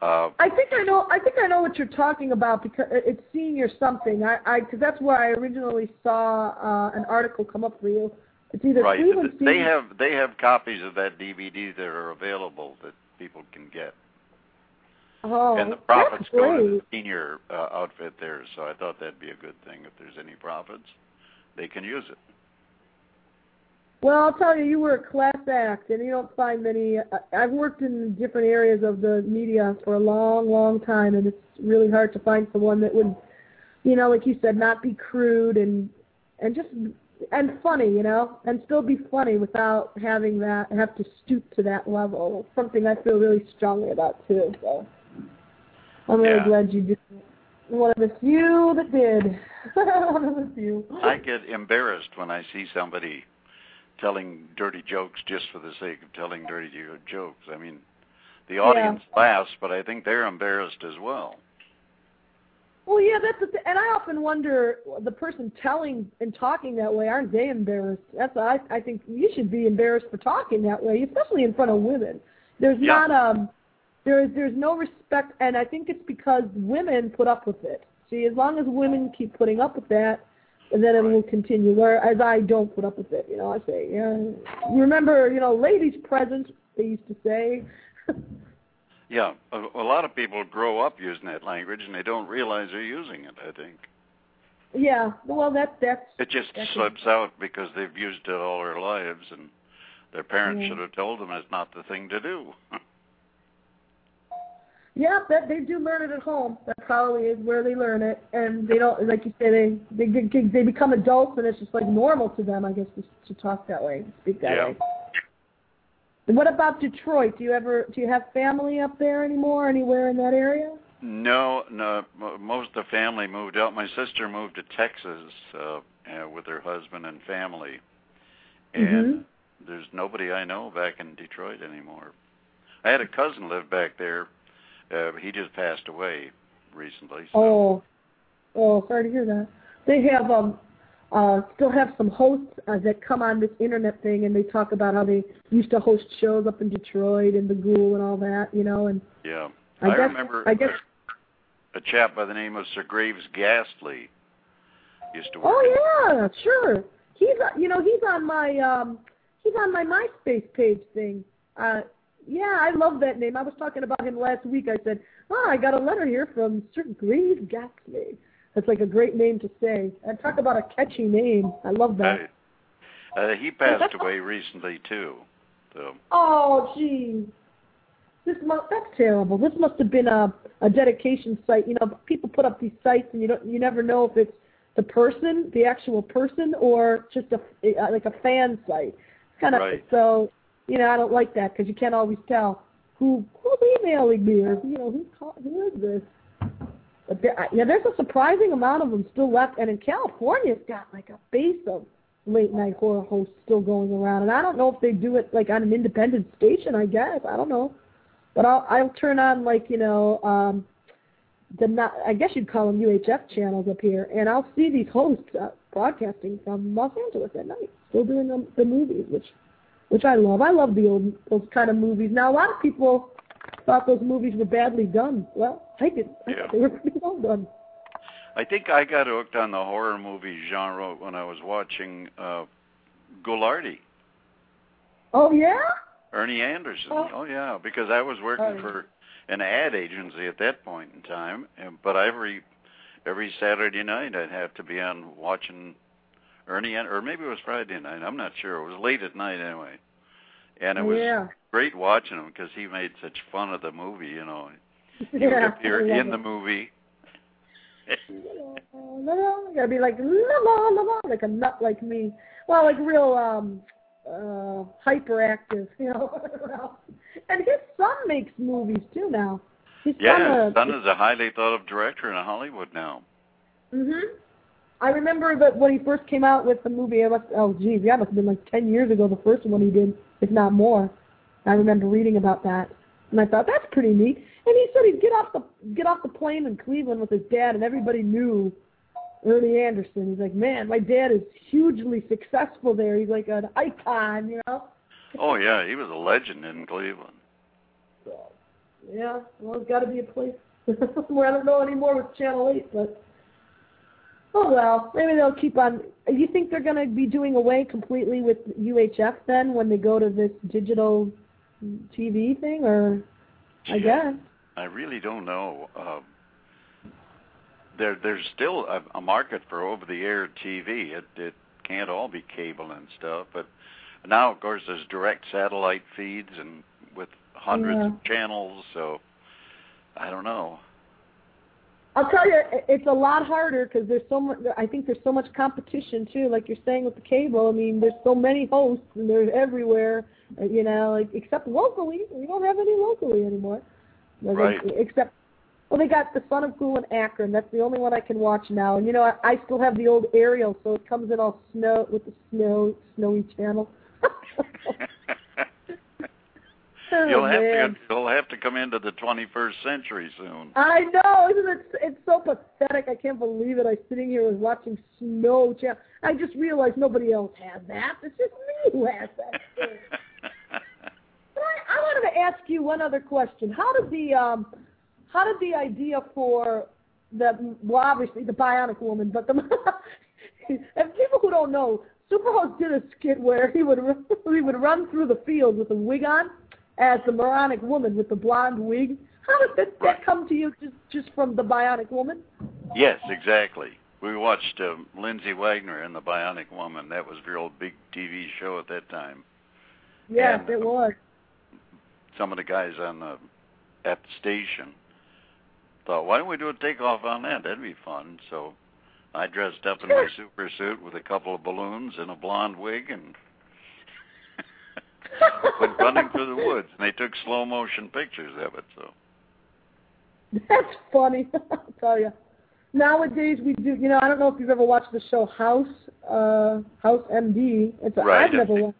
Uh, I think I know. I think I know what you're talking about because it's senior something. I, I, because that's where I originally saw uh, an article come up for you. It's either right. Cleveland They Senior. have they have copies of that DVD that are available that people can get, oh, and the profits go to the senior uh, outfit there. So I thought that'd be a good thing. If there's any profits, they can use it. Well, I'll tell you, you were a class act, and you don't find many. I- I've worked in different areas of the media for a long, long time, and it's really hard to find someone that would, you know, like you said, not be crude and and just and funny, you know, and still be funny without having that have to stoop to that level. It's something I feel really strongly about too. So I'm really Yeah. glad you did. One of the few that did. One of the few. I get embarrassed when I see somebody telling dirty jokes just for the sake of telling dirty jokes. I mean, the audience laughs, but I think they're embarrassed as well. Well, yeah, that's the th- and I often wonder the person telling and talking that way aren't they embarrassed? That's I I think you should be embarrassed for talking that way, especially in front of women. There's Yeah. not um there's there's no respect, and I think it's because women put up with it. See, as long as women keep putting up with that, and then it will continue. Whereas I don't put up with it. You know, I say, yeah. You remember, you know, ladies present. They used to say. Yeah, a, a lot of people grow up using that language and they don't realize they're using it. I think yeah. Well, that's that's. it just That's slips out because they've used it all their lives, and their parents Yeah. should have told them it's not the thing to do. Yeah, that they do learn it at home. That probably is where they learn it, and they don't, like you say, they they get, they become adults, and it's just like normal to them, I guess, to, to talk that way, speak that Yeah. way. What about Detroit? Do you ever do you have family up there anymore? Anywhere in that area? No, no. mo- Most of the family moved out. My sister moved to Texas uh, with her husband and family, and Mhm. there's nobody I know back in Detroit anymore. I had a cousin live back there. Uh, he just passed away recently. So. Oh, oh, sorry to hear that. They have um, uh, still have some hosts uh, that come on this internet thing, and they talk about how they used to host shows up in Detroit and the Ghoul and all that, you know. And Yeah, I, I, guess remember I guess a chap by the name of Sir Graves Ghastly used to work. Oh yeah, sure. He's uh, you know he's on my um he's on my MySpace page thing. Uh, yeah, I love that name. I was talking about him last week. I said, oh, I got a letter here from Sir Graves Ghastly. That's like a great name to say. And talk about a catchy name. I love that. Uh, uh, he passed away recently too. So Oh, gee. This must, that's terrible. This must have been a a dedication site. You know, people put up these sites, and you don't you never know if it's the person, the actual person, or just a uh, like a fan site. Kind of Right. so. You know, I don't like that because you can't always tell who who's emailing me or you know who who is this. But there, yeah, there's a surprising amount of them still left, and in California, it's got like a base of late night horror hosts still going around, and I don't know if they do it like on an independent station. I guess I don't know, but I'll I'll turn on like you know um the not I guess you'd call them UHF channels up here, and I'll see these hosts uh, broadcasting from Los Angeles at night, still doing the, the movies, which which I love. I love the old those kind of movies. Now a lot of people thought those movies were badly done. Well, I did. Yeah. they were pretty well done. I think I got hooked on the horror movie genre when I was watching uh Ghoulardi, Oh yeah. Ernie Anderson. Oh. Oh yeah, because I was working Oh. for an ad agency at that point in time, and, but every every Saturday night I'd have to be on watching Ernie, or maybe it was Friday night. I'm not sure. It was late at night anyway, and it was yeah. great watching him because he made such fun of the movie. You know, he would appear in it. the movie. Gotta be like la la la la, like a nut like me. Well, like real um uh hyperactive, you know. and his son makes movies too now. His Yeah, son, his son is a highly thought of director in Hollywood now. Mhm. I remember that when he first came out with the movie. It must, oh, geez, yeah, it must have been like ten years ago. The first one he did, if not more. I remember reading about that, and I thought that's pretty neat. And he said he'd get off the get off the plane in Cleveland with his dad, and everybody knew Ernie Anderson. He's like, man, my dad is hugely successful there. He's like an icon, you know. Oh yeah, he was a legend in Cleveland. So, yeah, well, it's got to be a place where I don't know anymore with Channel 8, but oh well, maybe they'll keep on. You think they're going to be doing away completely with UHF then when they go to this digital TV thing, or I guess. I really don't know. Um, there, there's still a, a market for over-the-air TV. It, it can't all be cable and stuff, but now, of course, there's direct satellite feeds and with hundreds Yeah. of channels. So I don't know. I'll tell you, it's a lot harder because there's so much. I think there's so much competition too. Like you're saying with the cable, I mean, there's so many hosts and they're everywhere. uh, You know, like except locally, we don't have any locally anymore. Like, Right. Except, well, they got the Son of Ghoul in Akron. That's the only one I can watch now. And you know, I, I still have the old aerial, so it comes in all snow with the snow, snowy channel. Oh, you'll have man. to you'll have to come into the 21st century soon. I know, isn't it? It's so pathetic. I can't believe it. I'm sitting here and watching Snow Channel. I just realized nobody else has that. It's just me who has that. But I, I wanted to ask you one other question. How did the um, how did the idea for the well, obviously the Bionic Woman, but the and people who don't know, Superhost did a skit where he would he would run through the field with a wig on as the Moronic Woman with the blonde wig. How did that, that come to you just just from the Bionic Woman? yes, exactly. We watched uh, Lindsay Wagner and the Bionic Woman. That was a real big TV show at that time. Yes, And- it was. Some of the guys on the at the station thought, why don't we do a takeoff on that? That'd be fun. So I dressed up in my super suit with a couple of balloons and a blonde wig and went running through the woods. And they took slow motion pictures of it. So That's funny. I'll tell you. Nowadays we do. You know, I don't know if you've ever watched the show House, uh, House MD. It's a, Right, I've never watched.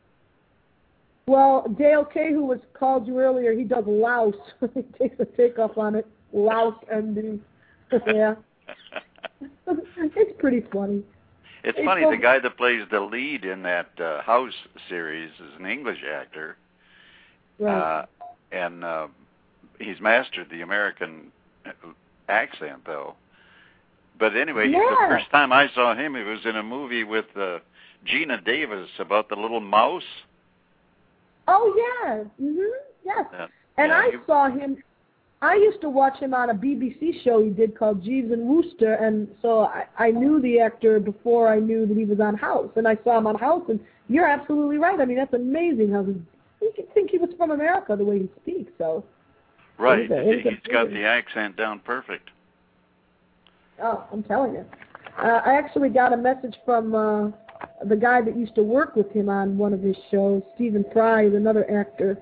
Well, Dale K, who was called you earlier, he does Louse. he takes a takeoff on it. Louse MD. yeah, it's pretty funny. It's funny. The guy that plays the lead in that uh, House series is an English actor. Right. Uh, and uh, he's mastered the American accent, though. But anyway, the first time I saw him, it was in a movie with uh, Geena Davis about the little mouse. oh yeah. Mhm. Yes. Uh, And yeah, I he- saw him. I used to watch him on a BBC show he did called Jeeves and Wooster, and so I, I knew the actor before I knew that he was on House, and I saw him on House. And you're absolutely right. I mean, that's amazing how he. You could think he was from America the way he speaks. So, right. he's a- he's He's got the accent down perfect. oh, I'm telling you. Uh, I actually got a message from uh, the guy that used to work with him on one of his shows, Stephen Fry, is another actor.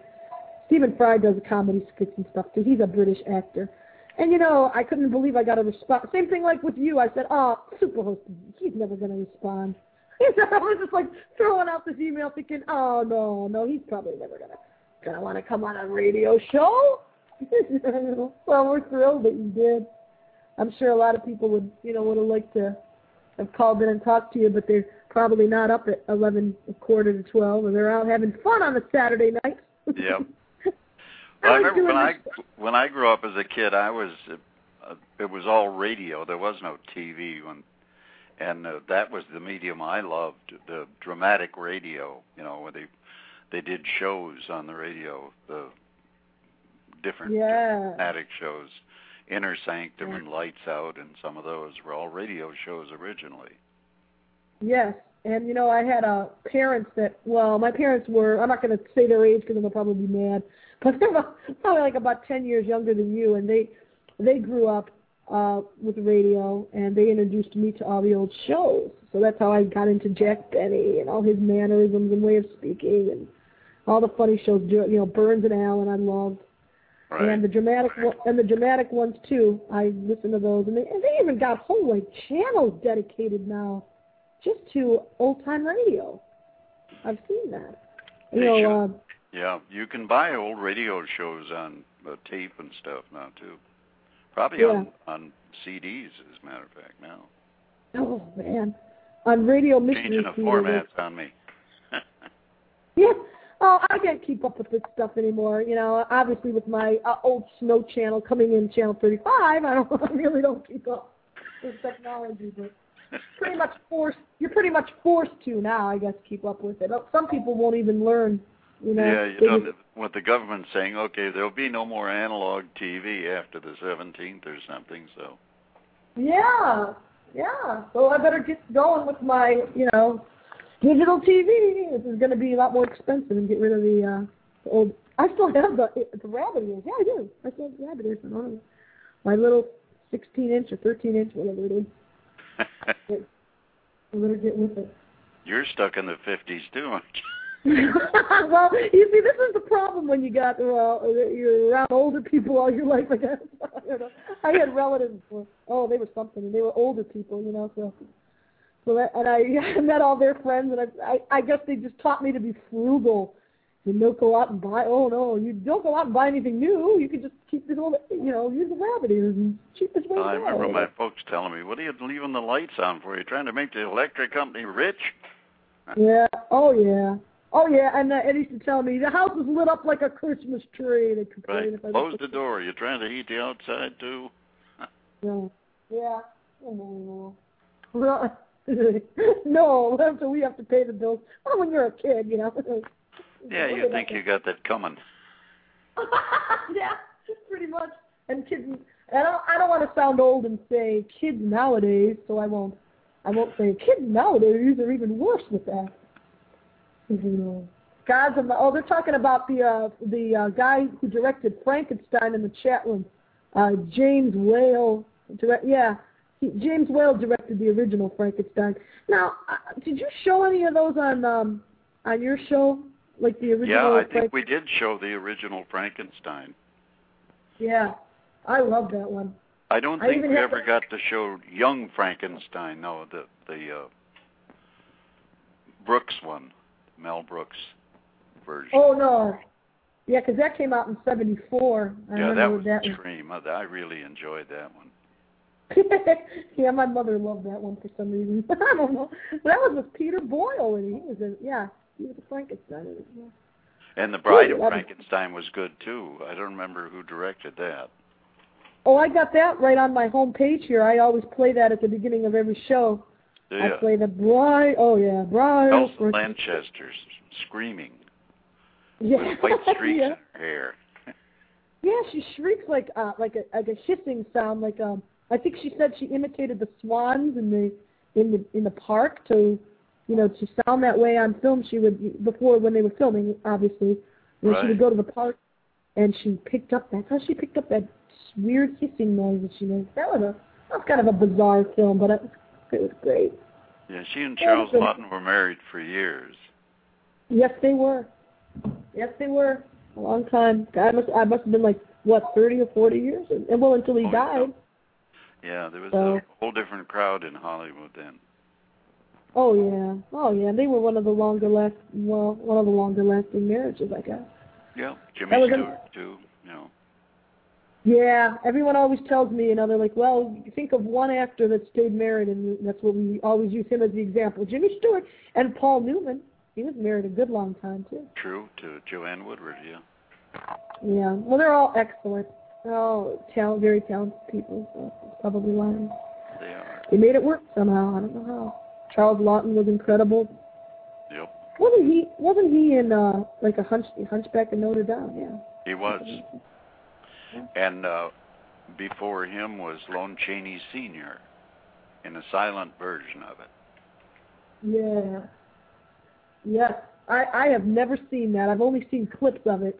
Stephen Fry does comedy skits and stuff too. He's a British actor. And you know, I couldn't believe I got a response. Same thing like with you. I said, "Oh, Superhost, he's never going to respond." I was just like throwing out this email, thinking, "Oh no, no, he's probably never gonna gonna want to come on a radio show." well, we're thrilled that you did. I'm sure a lot of people would, you know, would have liked to have called in and talked to you, but they're probably not up at 11, a quarter to 12, or they're out having fun on a Saturday night. Yep. I Well, I remember when I when I grew up as a kid, I was uh, it was all radio. There was no TV when, and uh, that was the medium I loved, the dramatic radio. You know, where they they did shows on the radio, the different Yeah. dramatic shows, Inner Sanctum Yeah. and Lights Out, and some of those were all radio shows originally. Yes, and you know, I had uh, parents that, well, my parents were, I'm not going to say their age because they'll probably be mad, but they're about, probably like about 10 years younger than you, and they they grew up uh, with radio, and they introduced me to all the old shows. So that's how I got into Jack Benny and all his mannerisms and way of speaking, and all the funny shows. You know, Burns and Allen, I loved. Right. And the dramatic one, and the dramatic ones too. I listen to those, and they and they even got whole like channels dedicated now, just to old time radio. I've seen that. You They know, uh, Yeah, you can buy old radio shows on uh, tape and stuff now too. Probably Yeah. on on CDs, as a matter of fact, now. oh man, on Radio Mystery Changing the formats on me. Yeah. Oh, I can't keep up with this stuff anymore. You know, obviously with my uh, old Snow channel coming in, channel 35, I don't, I really don't keep up with technology. But pretty much forced. You're pretty much forced to now, I guess, keep up with it. Some people won't even learn. You know. yeah, you know just- what the government's saying. Okay, there'll be no more analog TV after the 17th or something. So Yeah, yeah. So I better get going with my, you know, digital TV. This is going to be a lot more expensive and get rid of the, uh, the old. I still have the the rabbit ears. Yeah, I do. I still have the rabbit ears. on one of them. My little 16 inch or 13 inch, whatever it is. I better get with it. you're stuck in the 50s too, aren't you? well, you see, this is the problem when you got well, you're around older people all your life. I guess I, don't know. I had relatives. Oh, they were something, and they were older people, you know. So, so that, and I, I met all their friends, and I, I, I guess they just taught me to be frugal, You don't go out and buy. Oh no, you don't go out and buy anything new. You can just keep the old, you know, use the rabbit ears and cheapest way I remember my folks telling me, "What are you leaving the lights on for? You trying to make the electric company rich?" Yeah. Oh yeah. Oh yeah. And uh, Ed used to tell me the house is lit up like a Christmas tree. They complain Right. if I Close the door. You're trying to heat the outside too. Yeah. Yeah. Oh, no. no, after we have to pay the bills. Well, when you're a kid, you know. Yeah, you think you got that coming. yeah, pretty much. And kids, I don't, I don't want to sound old and say kids nowadays, so I won't. I won't say kids nowadays are even worse with that. You know, gods oh, they're talking about the uh, the uh, guy who directed Frankenstein in the chat room, uh, James Whale. Direct, yeah, he, James Whale directed the original Frankenstein. Now, uh, did you show any of those on um, on your show, like the original? Yeah, I Frank- think we did show the original Frankenstein. Yeah, I love that one. I don't think even we ever to- got to show Young Frankenstein. No, the the uh, Brooks one, Mel Brooks version. Oh no, yeah, 'cause that came out in '74. I yeah, that remember was that. extreme. I, I really enjoyed that one. yeah, my mother loved that one for some reason. I don't know. That was with Peter Boyle, and he was a yeah, he was a Frankenstein. in it, Yeah. And the Bride Ooh, of Frankenstein was good too. I don't remember who directed that. Oh, I got that right on my home page here. I always play that at the beginning of every show. I play the bride. Oh yeah, bride. Elsa Franken- Lanchester screaming Yeah. with white streaks yeah. in her hair. Yeah, she shrieks like uh, like a like a hissing sound. Like um, I think she said she imitated the swans in the in the in the park to, you know, to sound that way on film. She would before when they were filming, obviously, you know, she would go to the park, and she picked up. That's how she picked up that weird hissing noise that she made. That was a that was kind of a bizarre film, but it, it was great. Yeah, she and Charles but- Laughton were married for years. Yes, they were. Yes, they were. A long time. I must I must have been like what thirty or forty years, and, and well until he Oh, died. Yeah, there was So- a whole different crowd in Hollywood then. Oh yeah, oh yeah. They were one of the longer last, well, one of the longer lasting marriages, I guess. Yeah, Jimmy was a- Stewart too. You know. Yeah, everyone always tells me, you know, they're like, well, think of one actor that stayed married, and that's what we always use him as the example. Jimmy Stewart and Paul Newman. He was married a good long time too. True to Joanne Woodward. Yeah. Yeah. Well, they're all excellent. They're all talent, very talented people. So probably why They are. they made it work somehow. I don't know how. Charles Laughton was incredible. Yep. Wasn't he? Wasn't he in uh like a hunch Hunchback of Notre Dame? Yeah. He was. And uh, before him was Lon Chaney Sr. in a silent version of it. Yeah. Yes. I, I have never seen that. I've only seen clips of it.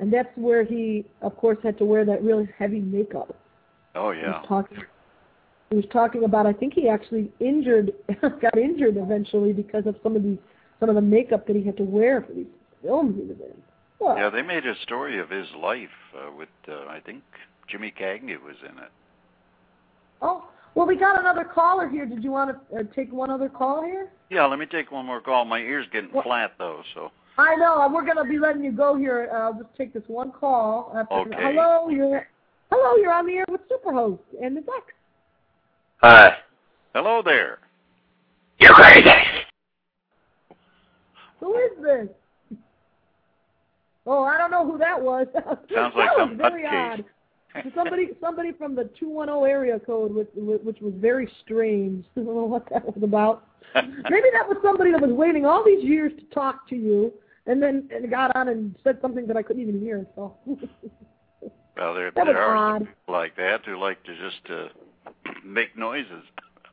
And that's where he, of course, had to wear that really heavy makeup. Oh yeah. talking, he was talking about. I think he actually injured, got injured eventually because of some of the some of the makeup that he had to wear for these films he was in. Well, Yeah, they made a story of his life uh, with uh, I think Jimmy Cagney was in it. Oh, well, we got another caller here. Did you want to uh, take one other call here? Yeah, let me take one more call. My ear's getting What- flat though, so I know. and We're going to be letting you go here. Uh, I'll just take this one call. After, Okay. Hello, you're hello. You're on the air with Superhost and Ms. X. Hi. hello there. You're crazy. Who is this? Oh, I don't know who that was. Sounds that like was some very odd. somebody, somebody from the two one zero area code, which, which was very strange. I don't know what that was about. Maybe that was somebody that was waiting all these years to talk to you, and then and got on and said something that I couldn't even hear. So. Well, there That was there are odd. some people like that who like to just uh, make noises,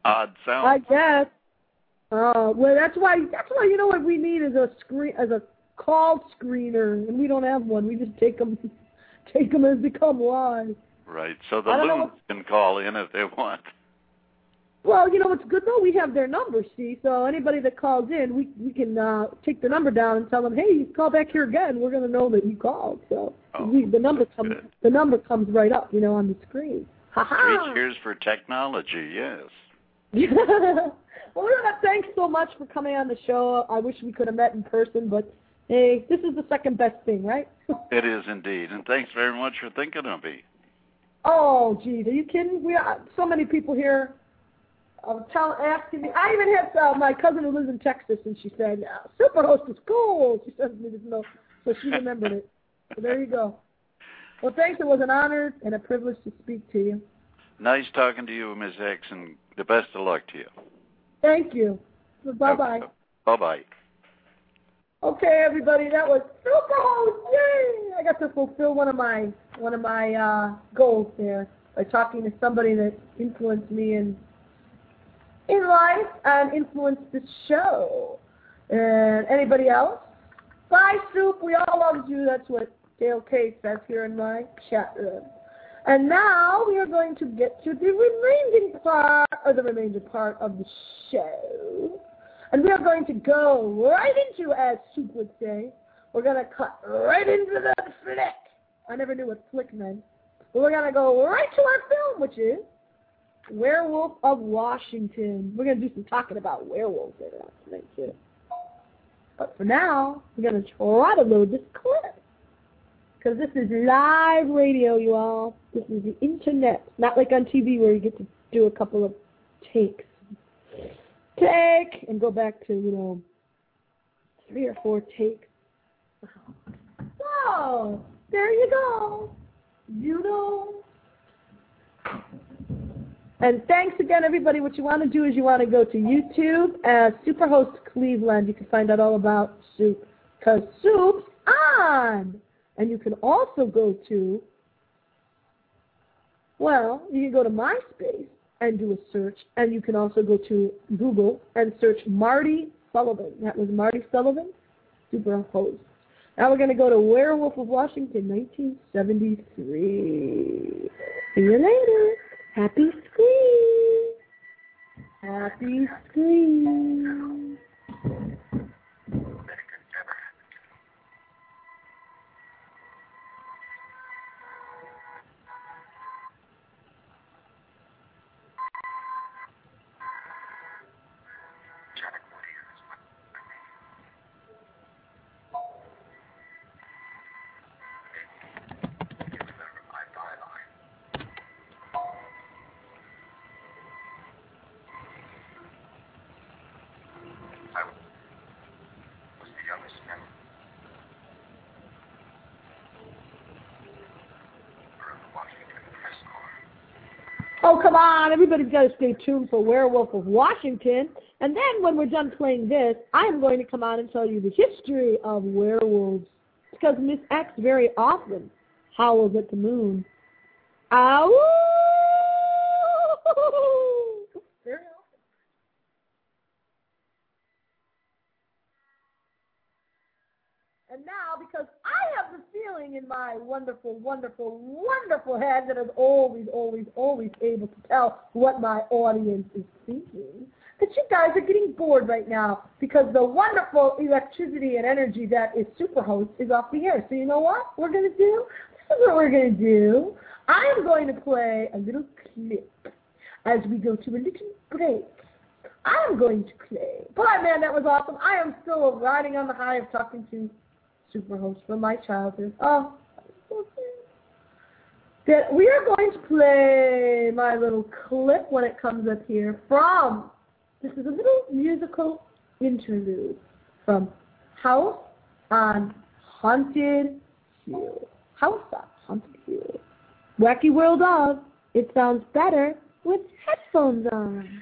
odd sounds. I guess. Uh, well, that's why. That's why you know what we need is a screen as a call screener, and we don't have one. We just take them, take them as they come live. Right. So the loons can call in if they want. Well, you know what's good though? We have their number, see. So anybody that calls in, we we can uh, take the number down and tell them, hey, you call back here again. We're gonna know that you called. So Oh, we, the number comes good. the number comes right up, you know, on the screen. Three cheers for technology. Yes. well, Rhoda, thanks so much for coming on the show. I wish we could have met in person, but Hey, this is the second best thing, right? It is indeed, and thanks very much for thinking of me. oh, geez, are you kidding? We are so many people here. Uh, tell, asking me. I even had uh, my cousin who lives in Texas, and she said, uh, "Superhost is cool." She sent me this note, so she remembered it. So there you go. Well, thanks. It was an honor and a privilege to speak to you. Nice talking to you, Miss X, and the best of luck to you. Thank you. Bye bye. Bye bye. Okay, everybody, that was Superhost. Yay! I got to fulfill one of my one of my uh, goals there by talking to somebody that influenced me in in life and influenced the show. And anybody else? Bye, Soup. We all loved you. That's what Dale K says here in my chat room. And now we are going to get to the remaining part, or the remainder part of the show. And we are going to go right into, as Soup would say, we're going to cut right into the flick. I never knew what flick meant. But we're going to go right to our film, which is Werewolf of Washington. We're going to do some talking about werewolves later on tonight, too. But for now, we're going to try to load this clip. Because this is live radio, you all. This is the internet. Not like on TV where you get to do a couple of takes. Take and go back to, you know, three or four takes. So, there you go. You know. And thanks again, everybody. What you want to do is you want to go to YouTube Superhost Cleveland. You can find out all about Soup because Soup's on. And you can also go to, well, you can go to MySpace and do a search. And you can also go to Google and search Marty Sullivan. That was Marty Sullivan, super Superhost. Now we're going to go to Werewolf of Washington, 1973. See you later. Happy screen. Happy screen. was the youngest member of the Washington Press Corps. Oh, come on. Everybody's got to stay tuned for Werewolf of Washington. And then when we're done playing this, I'm going to come on and tell you the history of werewolves. Because Miss X very often howls at the moon. Ow! Very often. And now, because I have the feeling in my wonderful, wonderful, wonderful head that is always, always, always able to tell what my audience is thinking, that you guys are getting bored right now because the wonderful electricity and energy that is Superhost is off the air. So you know what we're going to do? This is what we're going to do. I am going to play a little clip as we go to a little break. I am going to play. Boy, man, that was awesome. I am still riding on the high of talking to Superhost from my childhood. Oh, that we are going to play my little clip when it comes up here from. This is a little musical interlude from House on Haunted Hill. House on Haunted Hill. Wacky World of. It sounds better with headphones on.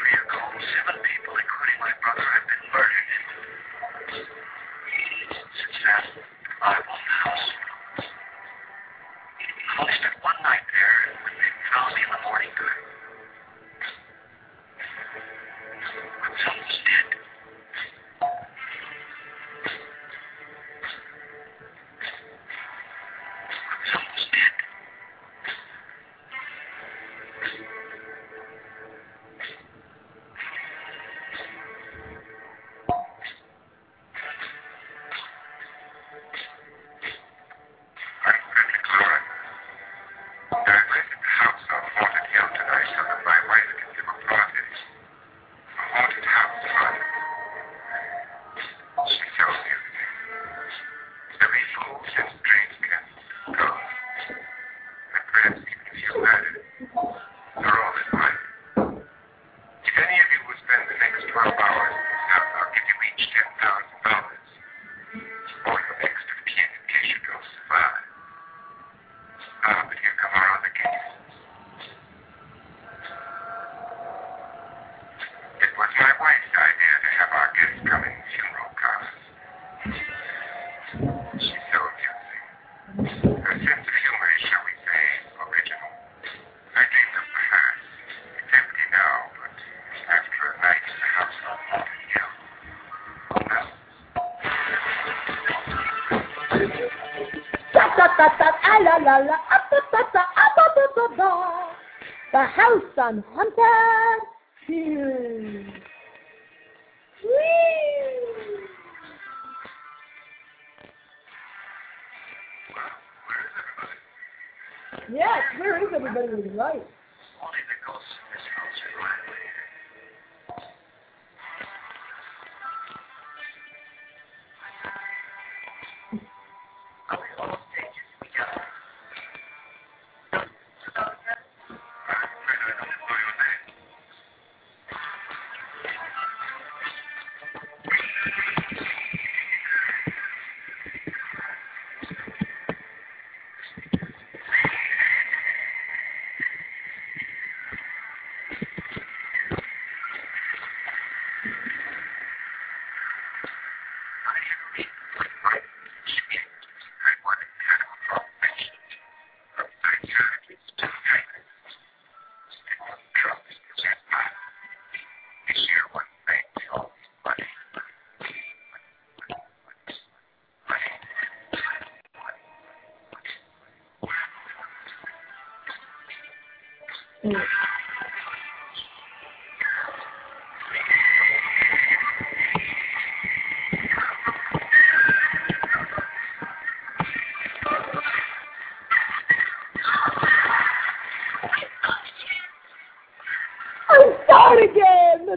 The house on haunted hill. Whee! Yes, where is everybody with right?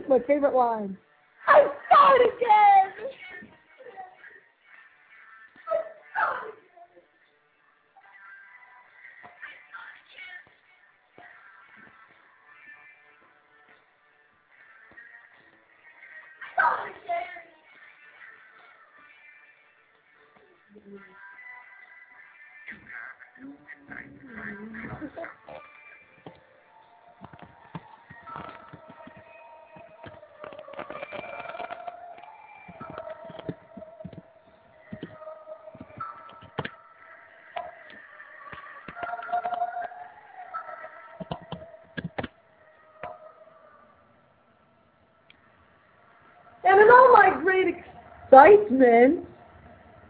My favorite line. In all my great excitement,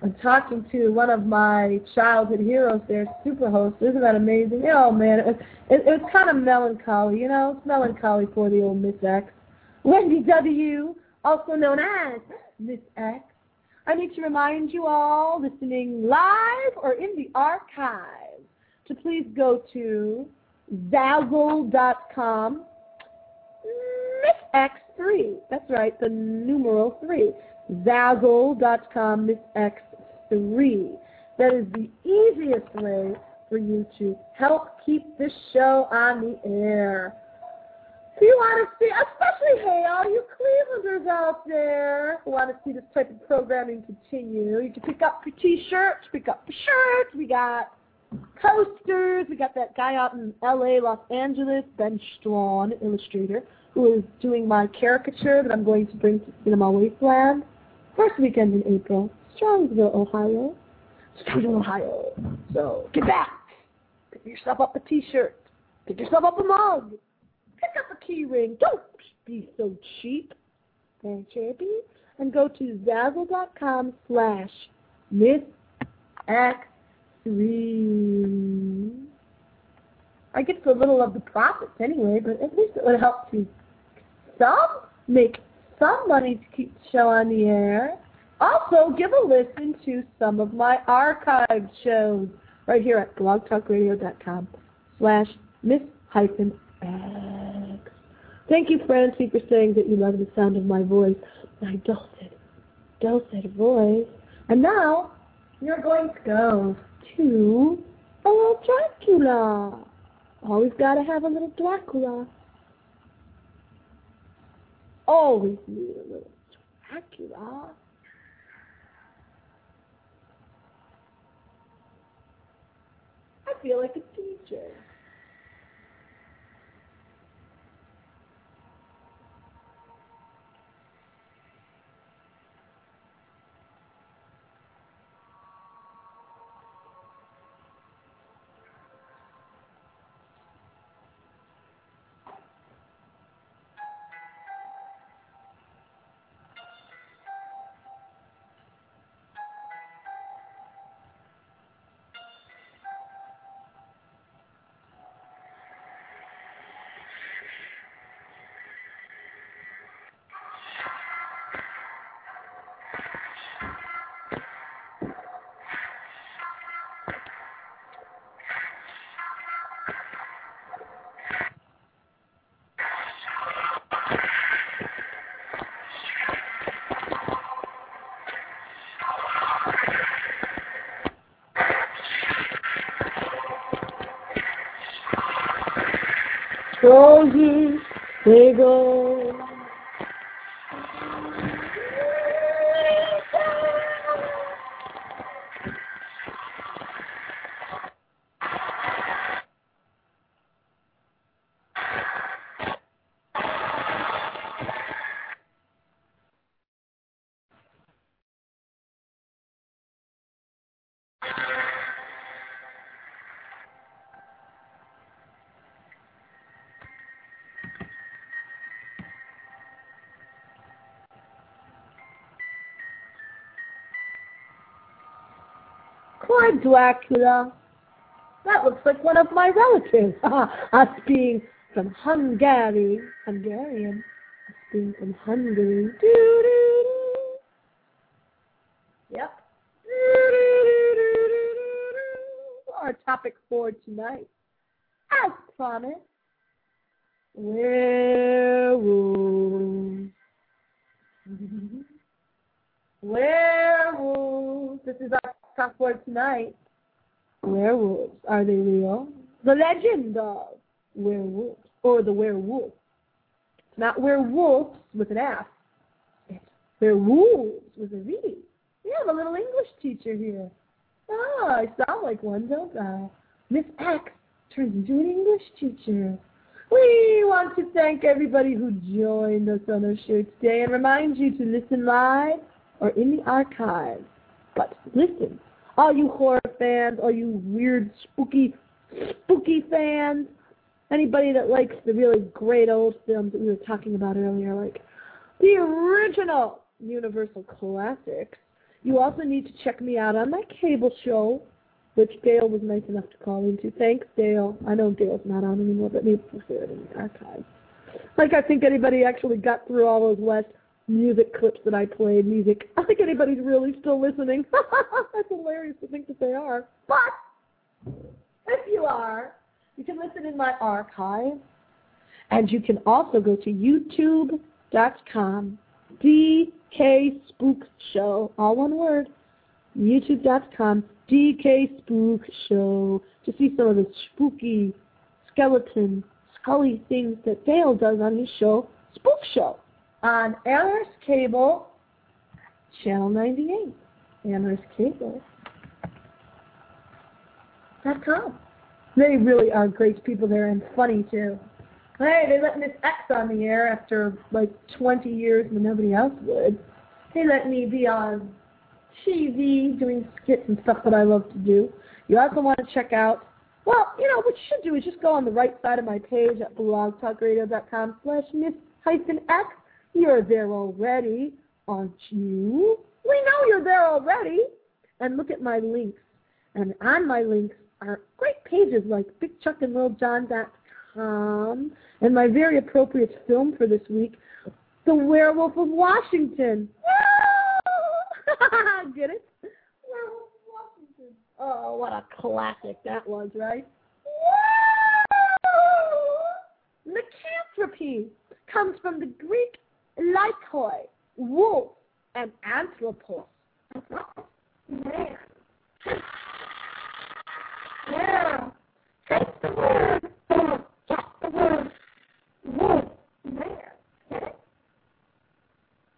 I'm talking to one of my childhood heroes there, Superhost. Isn't that amazing? Oh, man, it, it, it was kind of melancholy, you know? It's melancholy for the old Miss X. Wendy W., also known as Miss X. I need to remind you all listening live or in the archives to please go to Zazzle.com Miss X3. That's right, the numeral 3. Zazzle.com Miss X3. That is the easiest way for you to help keep this show on the air. If you want to see, especially, hey, all you Clevelanders out there who want to see this type of programming continue, you can pick up your T-shirts, pick up your shirts. We got coasters. We got that guy out in L.A., Los Angeles, Ben Strawn, illustrator, who is doing my caricature that I'm going to bring to Cinema Wasteland. First weekend in April, Strongsville, Ohio. Strongsville, Ohio. So get back. Pick yourself up a T-shirt. Pick yourself up a mug. Pick up a key ring. Don't be so cheap. Thank you. And go to Zazzle.com slash Miss X three. I get a little of the profits anyway, but at least it would help to some make some money to keep the show on the air. Also, give a listen to some of my archived shows right here at blogtalkradio.com slash miss hyphen X. Thank you, Francie, for saying that you love the sound of my voice, my dulcet, dulcet voice. And now, you're going to go to a little Dracula. Always got to have a little Dracula. Always need a little Dracula. I feel like a DJ. Closes, they go. Dracula. That looks like one of my relatives. Us being from Hungary, Hungarian. Us being from Hungary. Yep. Our topic for tonight, as promised, werewolves. Werewolves. This is talk for tonight. Werewolves. Are they real? The legend of werewolves. Or the werewolf. Not werewolves with an F. Werewolves with a V. We have a little English teacher here. Oh, I sound like one, don't I? Miss X turns into an English teacher. We want to thank everybody who joined us on our show today and remind you to listen live or in the archives. But listen, all you horror fans, all you weird, spooky, spooky fans, anybody that likes the really great old films that we were talking about earlier, like the original Universal classics, you also need to check me out on my cable show, which Dale was nice enough to call into. Thanks, Dale. I know Dale's not on anymore, but maybe we'll see it in the archives. Like I think anybody actually got through all those West music clips that I played, music. I think anybody's really still listening. That's hilarious to think that they are. But if you are, you can listen in my archive. And you can also go to youtube.com, DK Spook Show, all one word, youtube.com, DK Spook Show, to see some of the spooky, skeleton, scully things that Dale does on his show, Spook Show on Amherst Cable, Channel 98. Amherst Cable. Dot com. They really are great people there and funny too. Hey, they let Miss X on the air after like 20 years when nobody else would. They let me be on TV doing skits and stuff that I love to do. You also want to check out, well, you know, what you should do is just go on the right side of my page at blogtalkradio.com slash Miss hyphen X you're there already, aren't you? We know you're there already. And look at my links. And on my links are great pages like BigChuckandLittleJohn.com and my very appropriate film for this week, The Werewolf of Washington. Get it? Werewolf of Washington. Oh, what a classic that was, right? Lycanthropy comes from the Greek Lycoi, wolf, and anthropos. Yeah.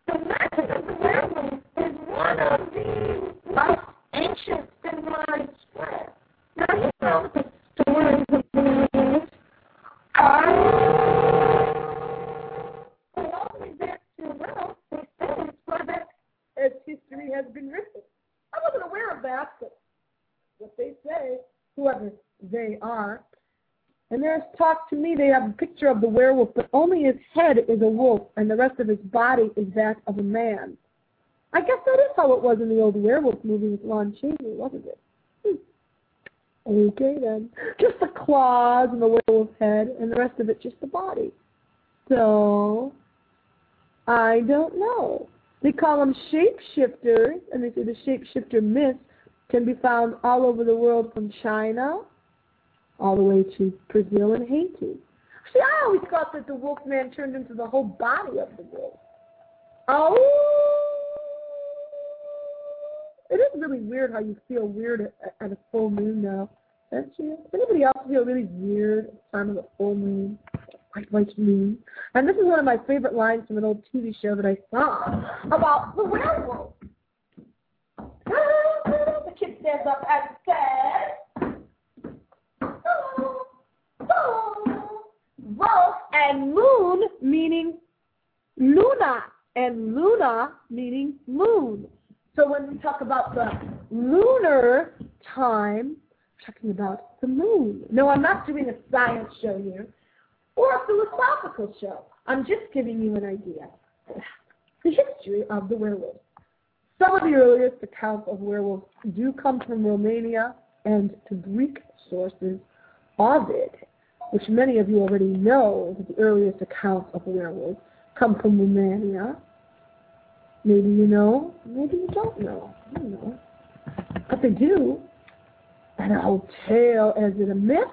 The legend of the is one of the most ancient widespread. Now you know the stories of the werewolves as history has been written. I wasn't aware of that, but what they say, whoever they are. And there's talk to me, they have a picture of the werewolf, but only his head is a wolf, and the rest of his body is that of a man. I guess that is how it was in the old werewolf movie with Lon Chaney, wasn't it? Hmm. Okay then. Just the claws and the werewolf head, and the rest of it just the body. So, I don't know. They call them shapeshifters, and they say the shapeshifter myth can be found all over the world from China all the way to Brazil and Haiti. See, I always thought that the wolf man turned into the whole body of the wolf. Oh! It is really weird how you feel weird at, a full moon now. Don't you? Anybody else feel really weird at the time of the full moon? Great White Moon. And this is one of my favorite lines from an old TV show that I saw about the werewolf. The kid stands up and says, "Oh, Wolf and moon meaning Luna, and Luna meaning moon. So when we talk about the lunar time, we're talking about the moon. No, I'm not doing a science show here or a philosophical show. I'm just giving you an idea the history of the werewolf. Some of the earliest accounts of werewolves do come from Romania and to Greek sources, Ovid, which many of you already know that the earliest accounts of werewolves come from Romania. Maybe you know, maybe you don't know. I don't know. But they do. And I'll tell, is it a myth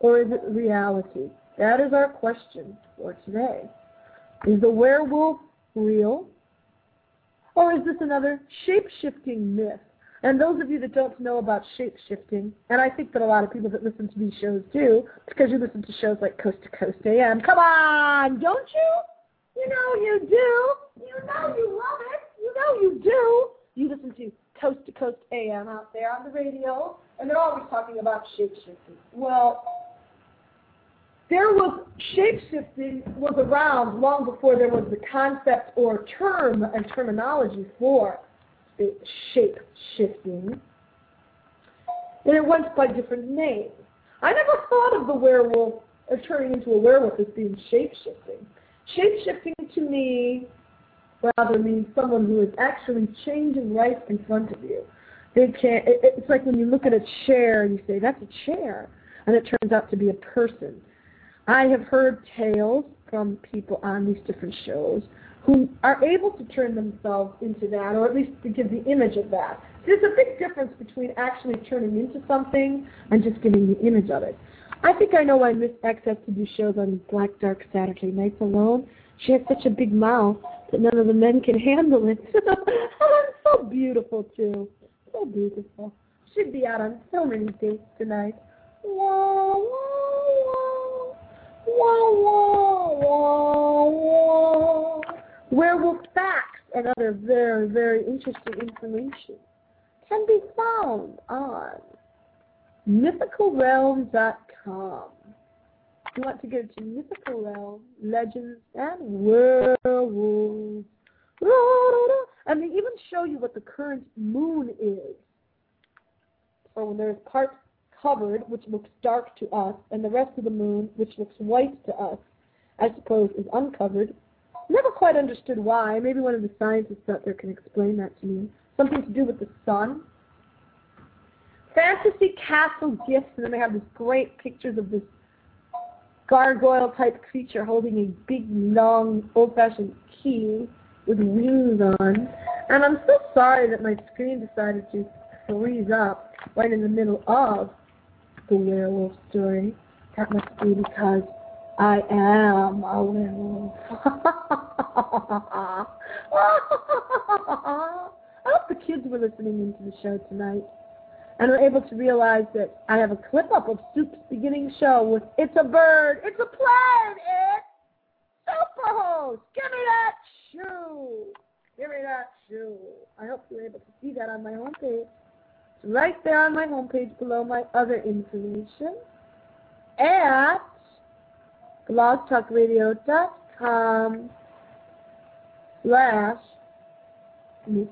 or is it reality? That is our question for today. Is the werewolf real? Or is this another shape-shifting myth? And those of you that don't know about shape-shifting, and I think that a lot of people that listen to these shows do, because you listen to shows like Coast to Coast AM, come on, don't you? You know you do. You know you love it. You know you do. You listen to Coast to Coast AM out there on the radio, and they're always talking about shape-shifting. Well, there was shape-shifting was around long before there was the concept or term and terminology for shape-shifting. And it went by different names. I never thought of the werewolf or turning into a werewolf as being shape-shifting. Shape-shifting to me rather means someone who is actually changing right in front of you. They can't. It, it's like when you look at a chair and you say that's a chair, and it turns out to be a person. I have heard tales from people on these different shows who are able to turn themselves into that, or at least give the image of that. There's a big difference between actually turning into something and just giving the image of it. I think I know why Miss X has to do shows on Black Dark Saturday nights alone. She has such a big mouth that none of the men can handle it. Oh, so beautiful too. So beautiful. She'd be out on so many dates tonight. Wah, wah. Wah, wah, wah, wah. Werewolf facts and other very, very interesting information can be found on mythicalrealm.com. You want to go to Mythical Realm, Legends, and Werewolves. And they even show you what the current moon is. So when there's part covered, which looks dark to us, and the rest of the moon, which looks white to us, I suppose is uncovered. Never quite understood why. Maybe one of the scientists out there can explain that to me. Something to do with the sun. Fantasy castle gifts, and then they have these great pictures of this gargoyle type creature holding a big, long, old fashioned key with wings on. And I'm so sorry that my screen decided to freeze up right in the middle of the werewolf story. That must be because I am a werewolf. I hope the kids were listening into the show tonight and are able to realize that I have a clip up of Soup's beginning show with It's a Bird, It's a Plane, It's Superhost. Give me that shoe. Give me that shoe. I hope you're able to see that on my homepage. It's right there on my homepage below my other information at blogtalkradio.com slash Miss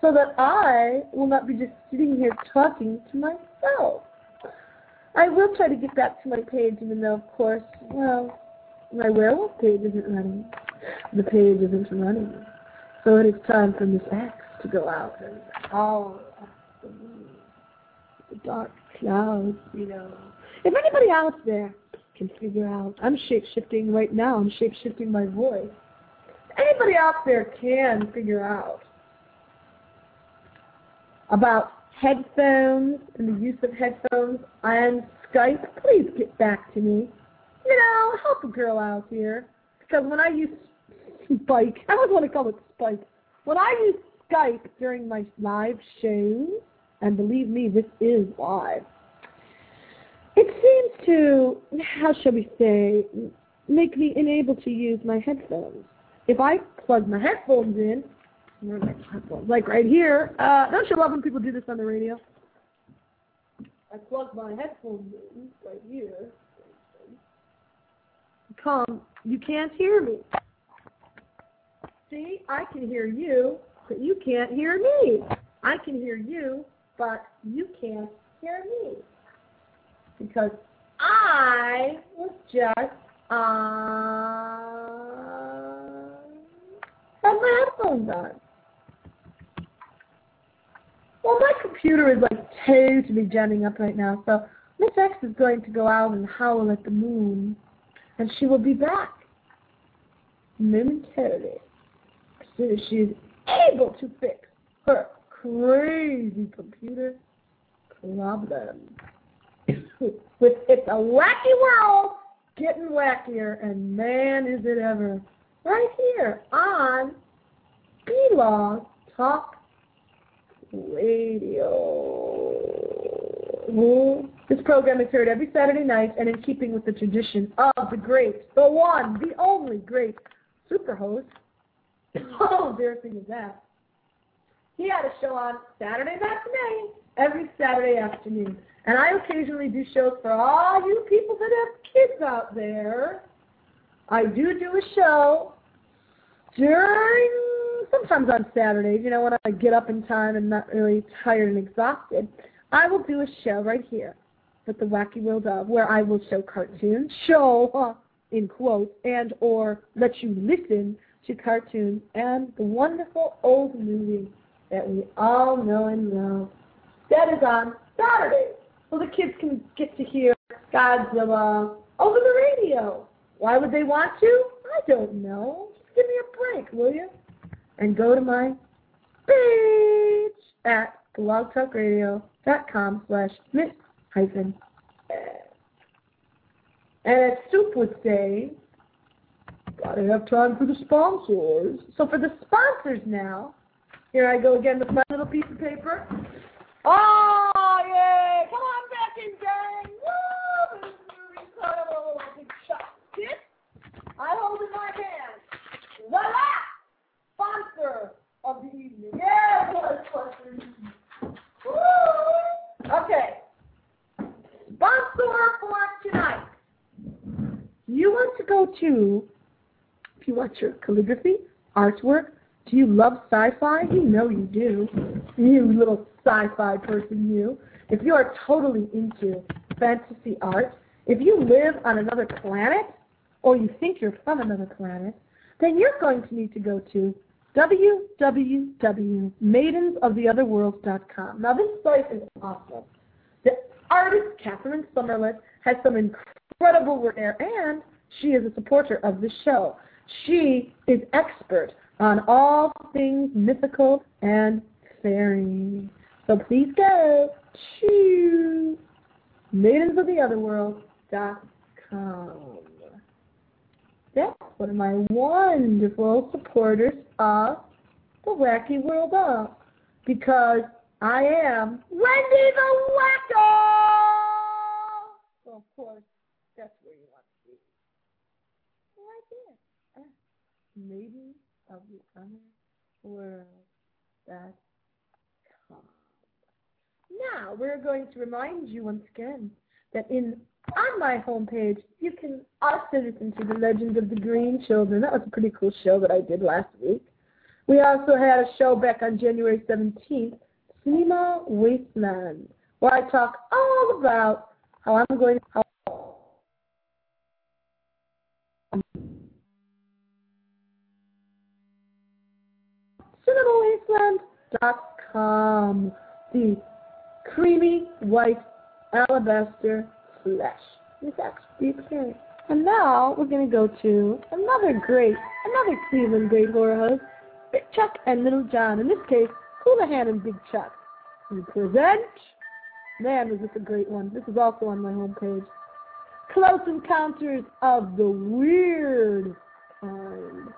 so that I will not be just sitting here talking to myself. I will try to get back to my page, even though, of course, well, my werewolf page isn't running. The page isn't running. So it is time for Miss X to go out and howl the the dark clouds, you know. If anybody out there can figure out, I'm shape shifting right now. I'm shape shifting my voice. Anybody out there can figure out about headphones and the use of headphones and Skype, please get back to me. You know, help a girl out here. Because when I use Spike, I always want to call it Spike. When I use Skype during my live shows, and believe me, this is live, it seems to, how shall we say, make me unable to use my headphones. If I plug my headphones in? Like right here. Uh, don't you love when people do this on the radio? I plug my headphones in right here. Come, you can't hear me. See, I can hear you, but you can't hear me. I can hear you, but you can't hear me. Because I was just uh, had my headphones on. Well, my computer is like totally jamming up right now, so Miss X is going to go out and howl at the moon, and she will be back momentarily as soon as she is able to fix her crazy computer problem. With It's a Wacky World getting wackier, and man, is it ever. Right here on B-Log Talk Radio. This program is heard every Saturday night and in keeping with the tradition of the great, the one, the only great superhost. Oh, embarrassing is that. He had a show on Saturday matinee every Saturday afternoon. And I occasionally do shows for all you people that have kids out there. I do do a show during, sometimes on Saturdays, you know, when I get up in time and not really tired and exhausted. I will do a show right here with the Wacky World of, where I will show cartoons, show in quotes, and or let you listen to cartoons and the wonderful old movies that we all know and love. That is on Saturdays. So the kids can get to hear Godzilla over the radio. Why would they want to? I don't know. Just give me a break, will you? And go to my page at blogtalkradio.com slash miss hyphen. And as Soup would say, gotta have time for the sponsors. So for the sponsors now, here I go again with my little piece of paper. Oh, Come on back I my hand. Voila! Sponsor of the evening. Okay. Sponsor for tonight. You want to go to, if you want your calligraphy, artwork, do you love sci-fi? You know you do. You little sci-fi person, you. If you are totally into fantasy art, if you live on another planet, or you think you're from another planet, then you're going to need to go to www.maidensoftheotherworld.com. Now this site is awesome. The artist, Catherine Summerlin, has some incredible work there, and she is a supporter of the show. She is expert on all things mythical and fairy. So please go to maidensoftheotherworld.com. That's one of my wonderful supporters of the Wacky World of because I am Wendy the Wacko! So of course, that's where you want to be. Right there. Maidens of the Other World.com. Now, we're going to remind you once again that in on my homepage, you can also listen to The Legend of the Green Children. That was a pretty cool show that I did last week. We also had a show back on January 17th, Cinema Wasteland, where I talk all about how I'm going to cinemawasteland.com. The creamy white alabaster flesh. This actually experience. And now we're going to go to another great, another Cleveland great horror host, Big Chuck and Little John. In this case, Hoolihan and Big Chuck. We present, man, was this a great one. This is also on my homepage. Close Encounters of the Weird Kind.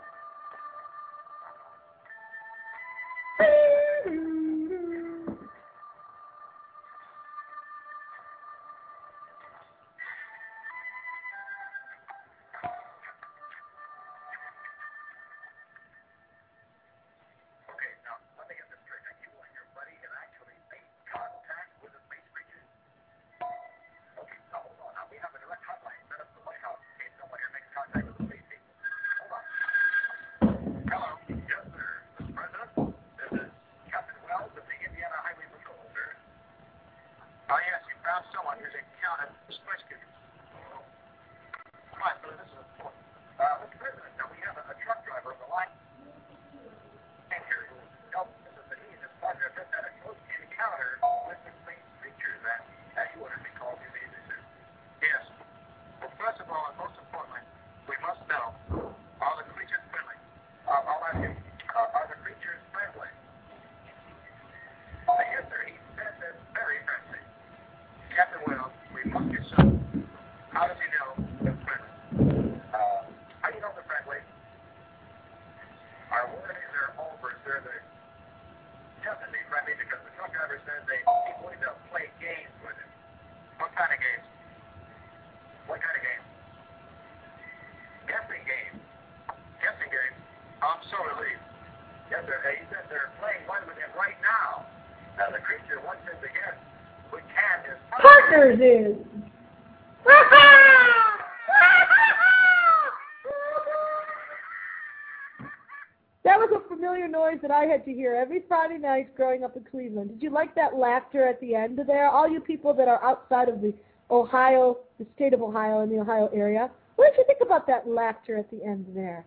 That I had to hear every Friday night growing up in Cleveland. Did you like that laughter at the end there? All you people that are outside of the Ohio, the state of Ohio and the Ohio area, what did you think about that laughter at the end there?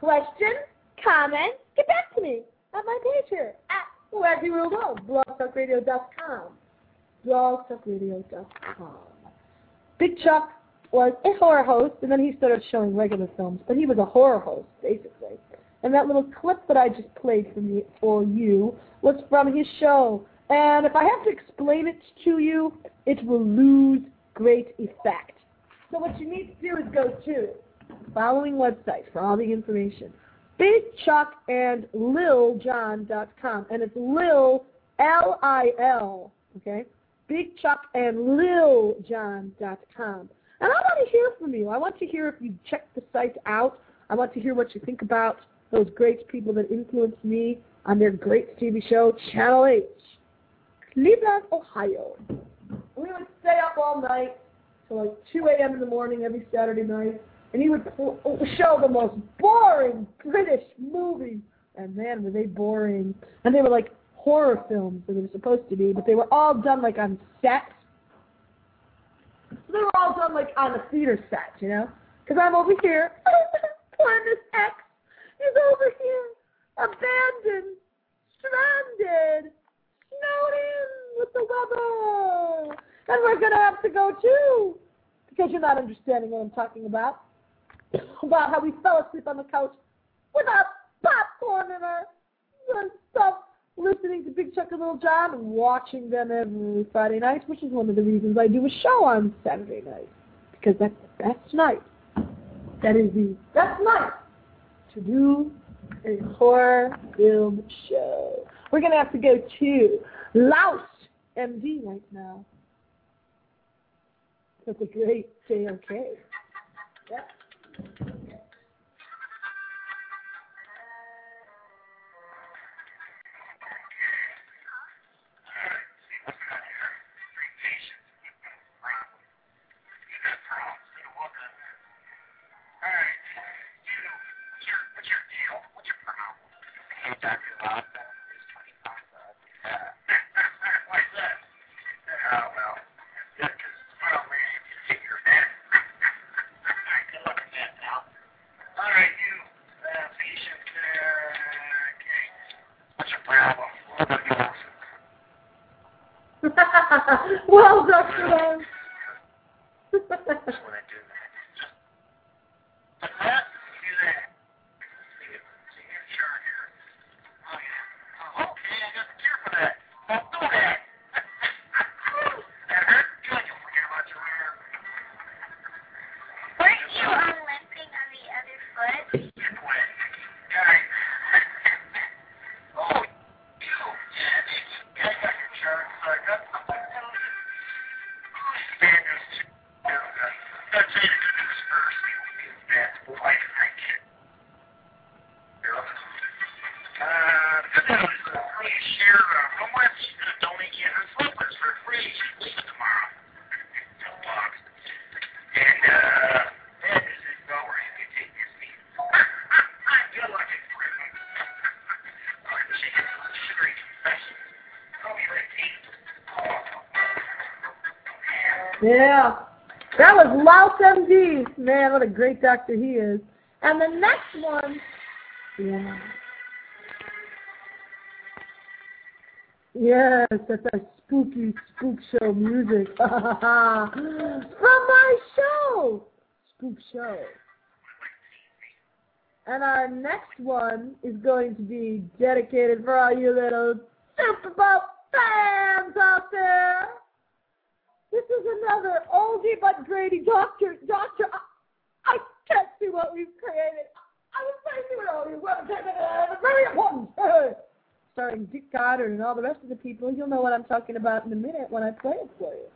Questions? Comments? Get back to me at my page here at blogtalkradio.com. Blogtalkradio.com. Big Chuck was a horror host, and then he started showing regular films, but he was a horror host, basically. And that little clip that I just played for, me, for you was from his show. And if I have to explain it to you, it will lose great effect. So what you need to do is go to the following website for all the information. Big Chuck and it's Lil, L-I-L, okay? Big Chuck and. And I want to hear from you. I want to hear if you checked the site out. I want to hear what you think about those great people that influenced me on their great TV show, Channel 8, Cleveland, Ohio. We would stay up all night till like 2 a.m. in the morning every Saturday night, and he would pl- oh, show the most boring British movies. And man, were they boring. And they were like horror films that they were supposed to be, but they were all done like on set. They were all done like on a theater set, you know? Because I'm over here, playing this X is over here, abandoned, stranded, snowed in with the weather. And we're going to have to go too, because you're not understanding what I'm talking about. About how we fell asleep on the couch without popcorn in our and stuff, listening to Big Chuck and Little John and watching them every Friday night, which is one of the reasons I do a show on Saturday night. Because that's the best night. That is the best night to do a horror film show. We're going to have to go to Loust MD right now. That's a great JOK. Yep. MD. Man, what a great doctor he is. And the next one, yeah. Yes, that's our spooky spook show music. From my show, Spook Show. And our next one is going to be dedicated for all you little Super Bowl fans out there. This is another oldie but Grady doctor. Doctor, I, I can't see what we've created. I was trying to see what all these were. Very important. Starring Dick Goddard and all the rest of the people. You'll know what I'm talking about in a minute when I play it for you.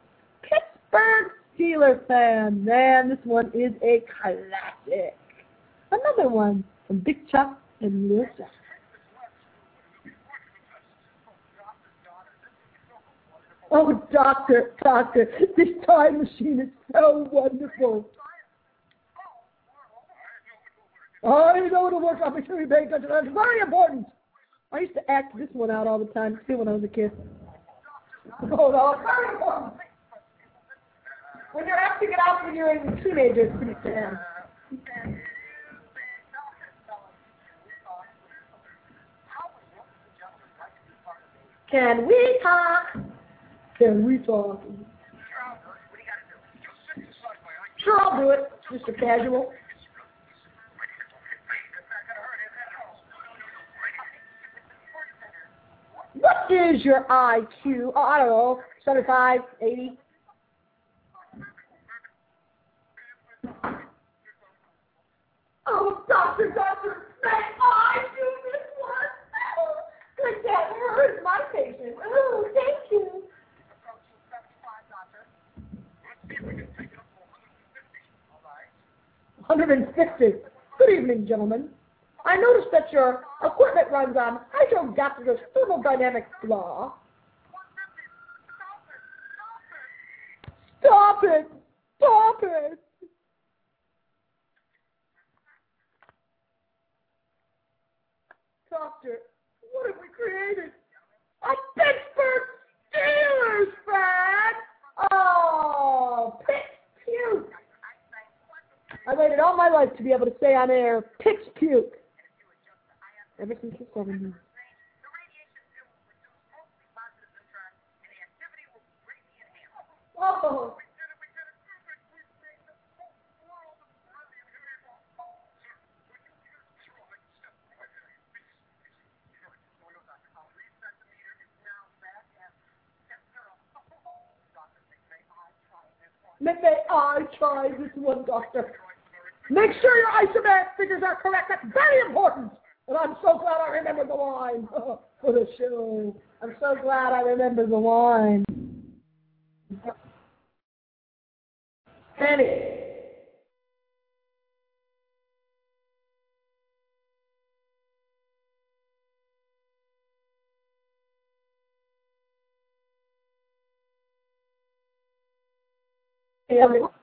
Pittsburgh Steelers fan. Man, this one is a classic. Another one from Big Chuck and Lil Chuck. Oh, doctor, doctor, this time machine is so wonderful. I know it'll work. Pay attention. That's very important. I used to act this one out all the time too when I was a kid. Very important. When you're acting it out when you're a teenager, it's pretty sad. Can we talk? Can we talk? Sure, I'll do it. Just a casual. What is your IQ? Oh, I don't know, 75, 80? Oh, doctor, doctor, may I do this one? Good that hurts my patient. Oh, thank you. Hundred and fifty. Good evening, gentlemen. I noticed that your equipment runs on hydrogastrous thermodynamic law. Stop it! Stop it! Doctor, what have we created? A Pittsburgh Steelers fan! Oh, Pitts puke! I waited all my life to be able to say on air, Pitts puke. Ever since the 70s. Oh. May I this one, doctor? Make sure your isomatic figures are correct. That's very important. And I'm so glad I remembered the line oh, for the show. I'm so glad I remembered the line. Penny. Yeah.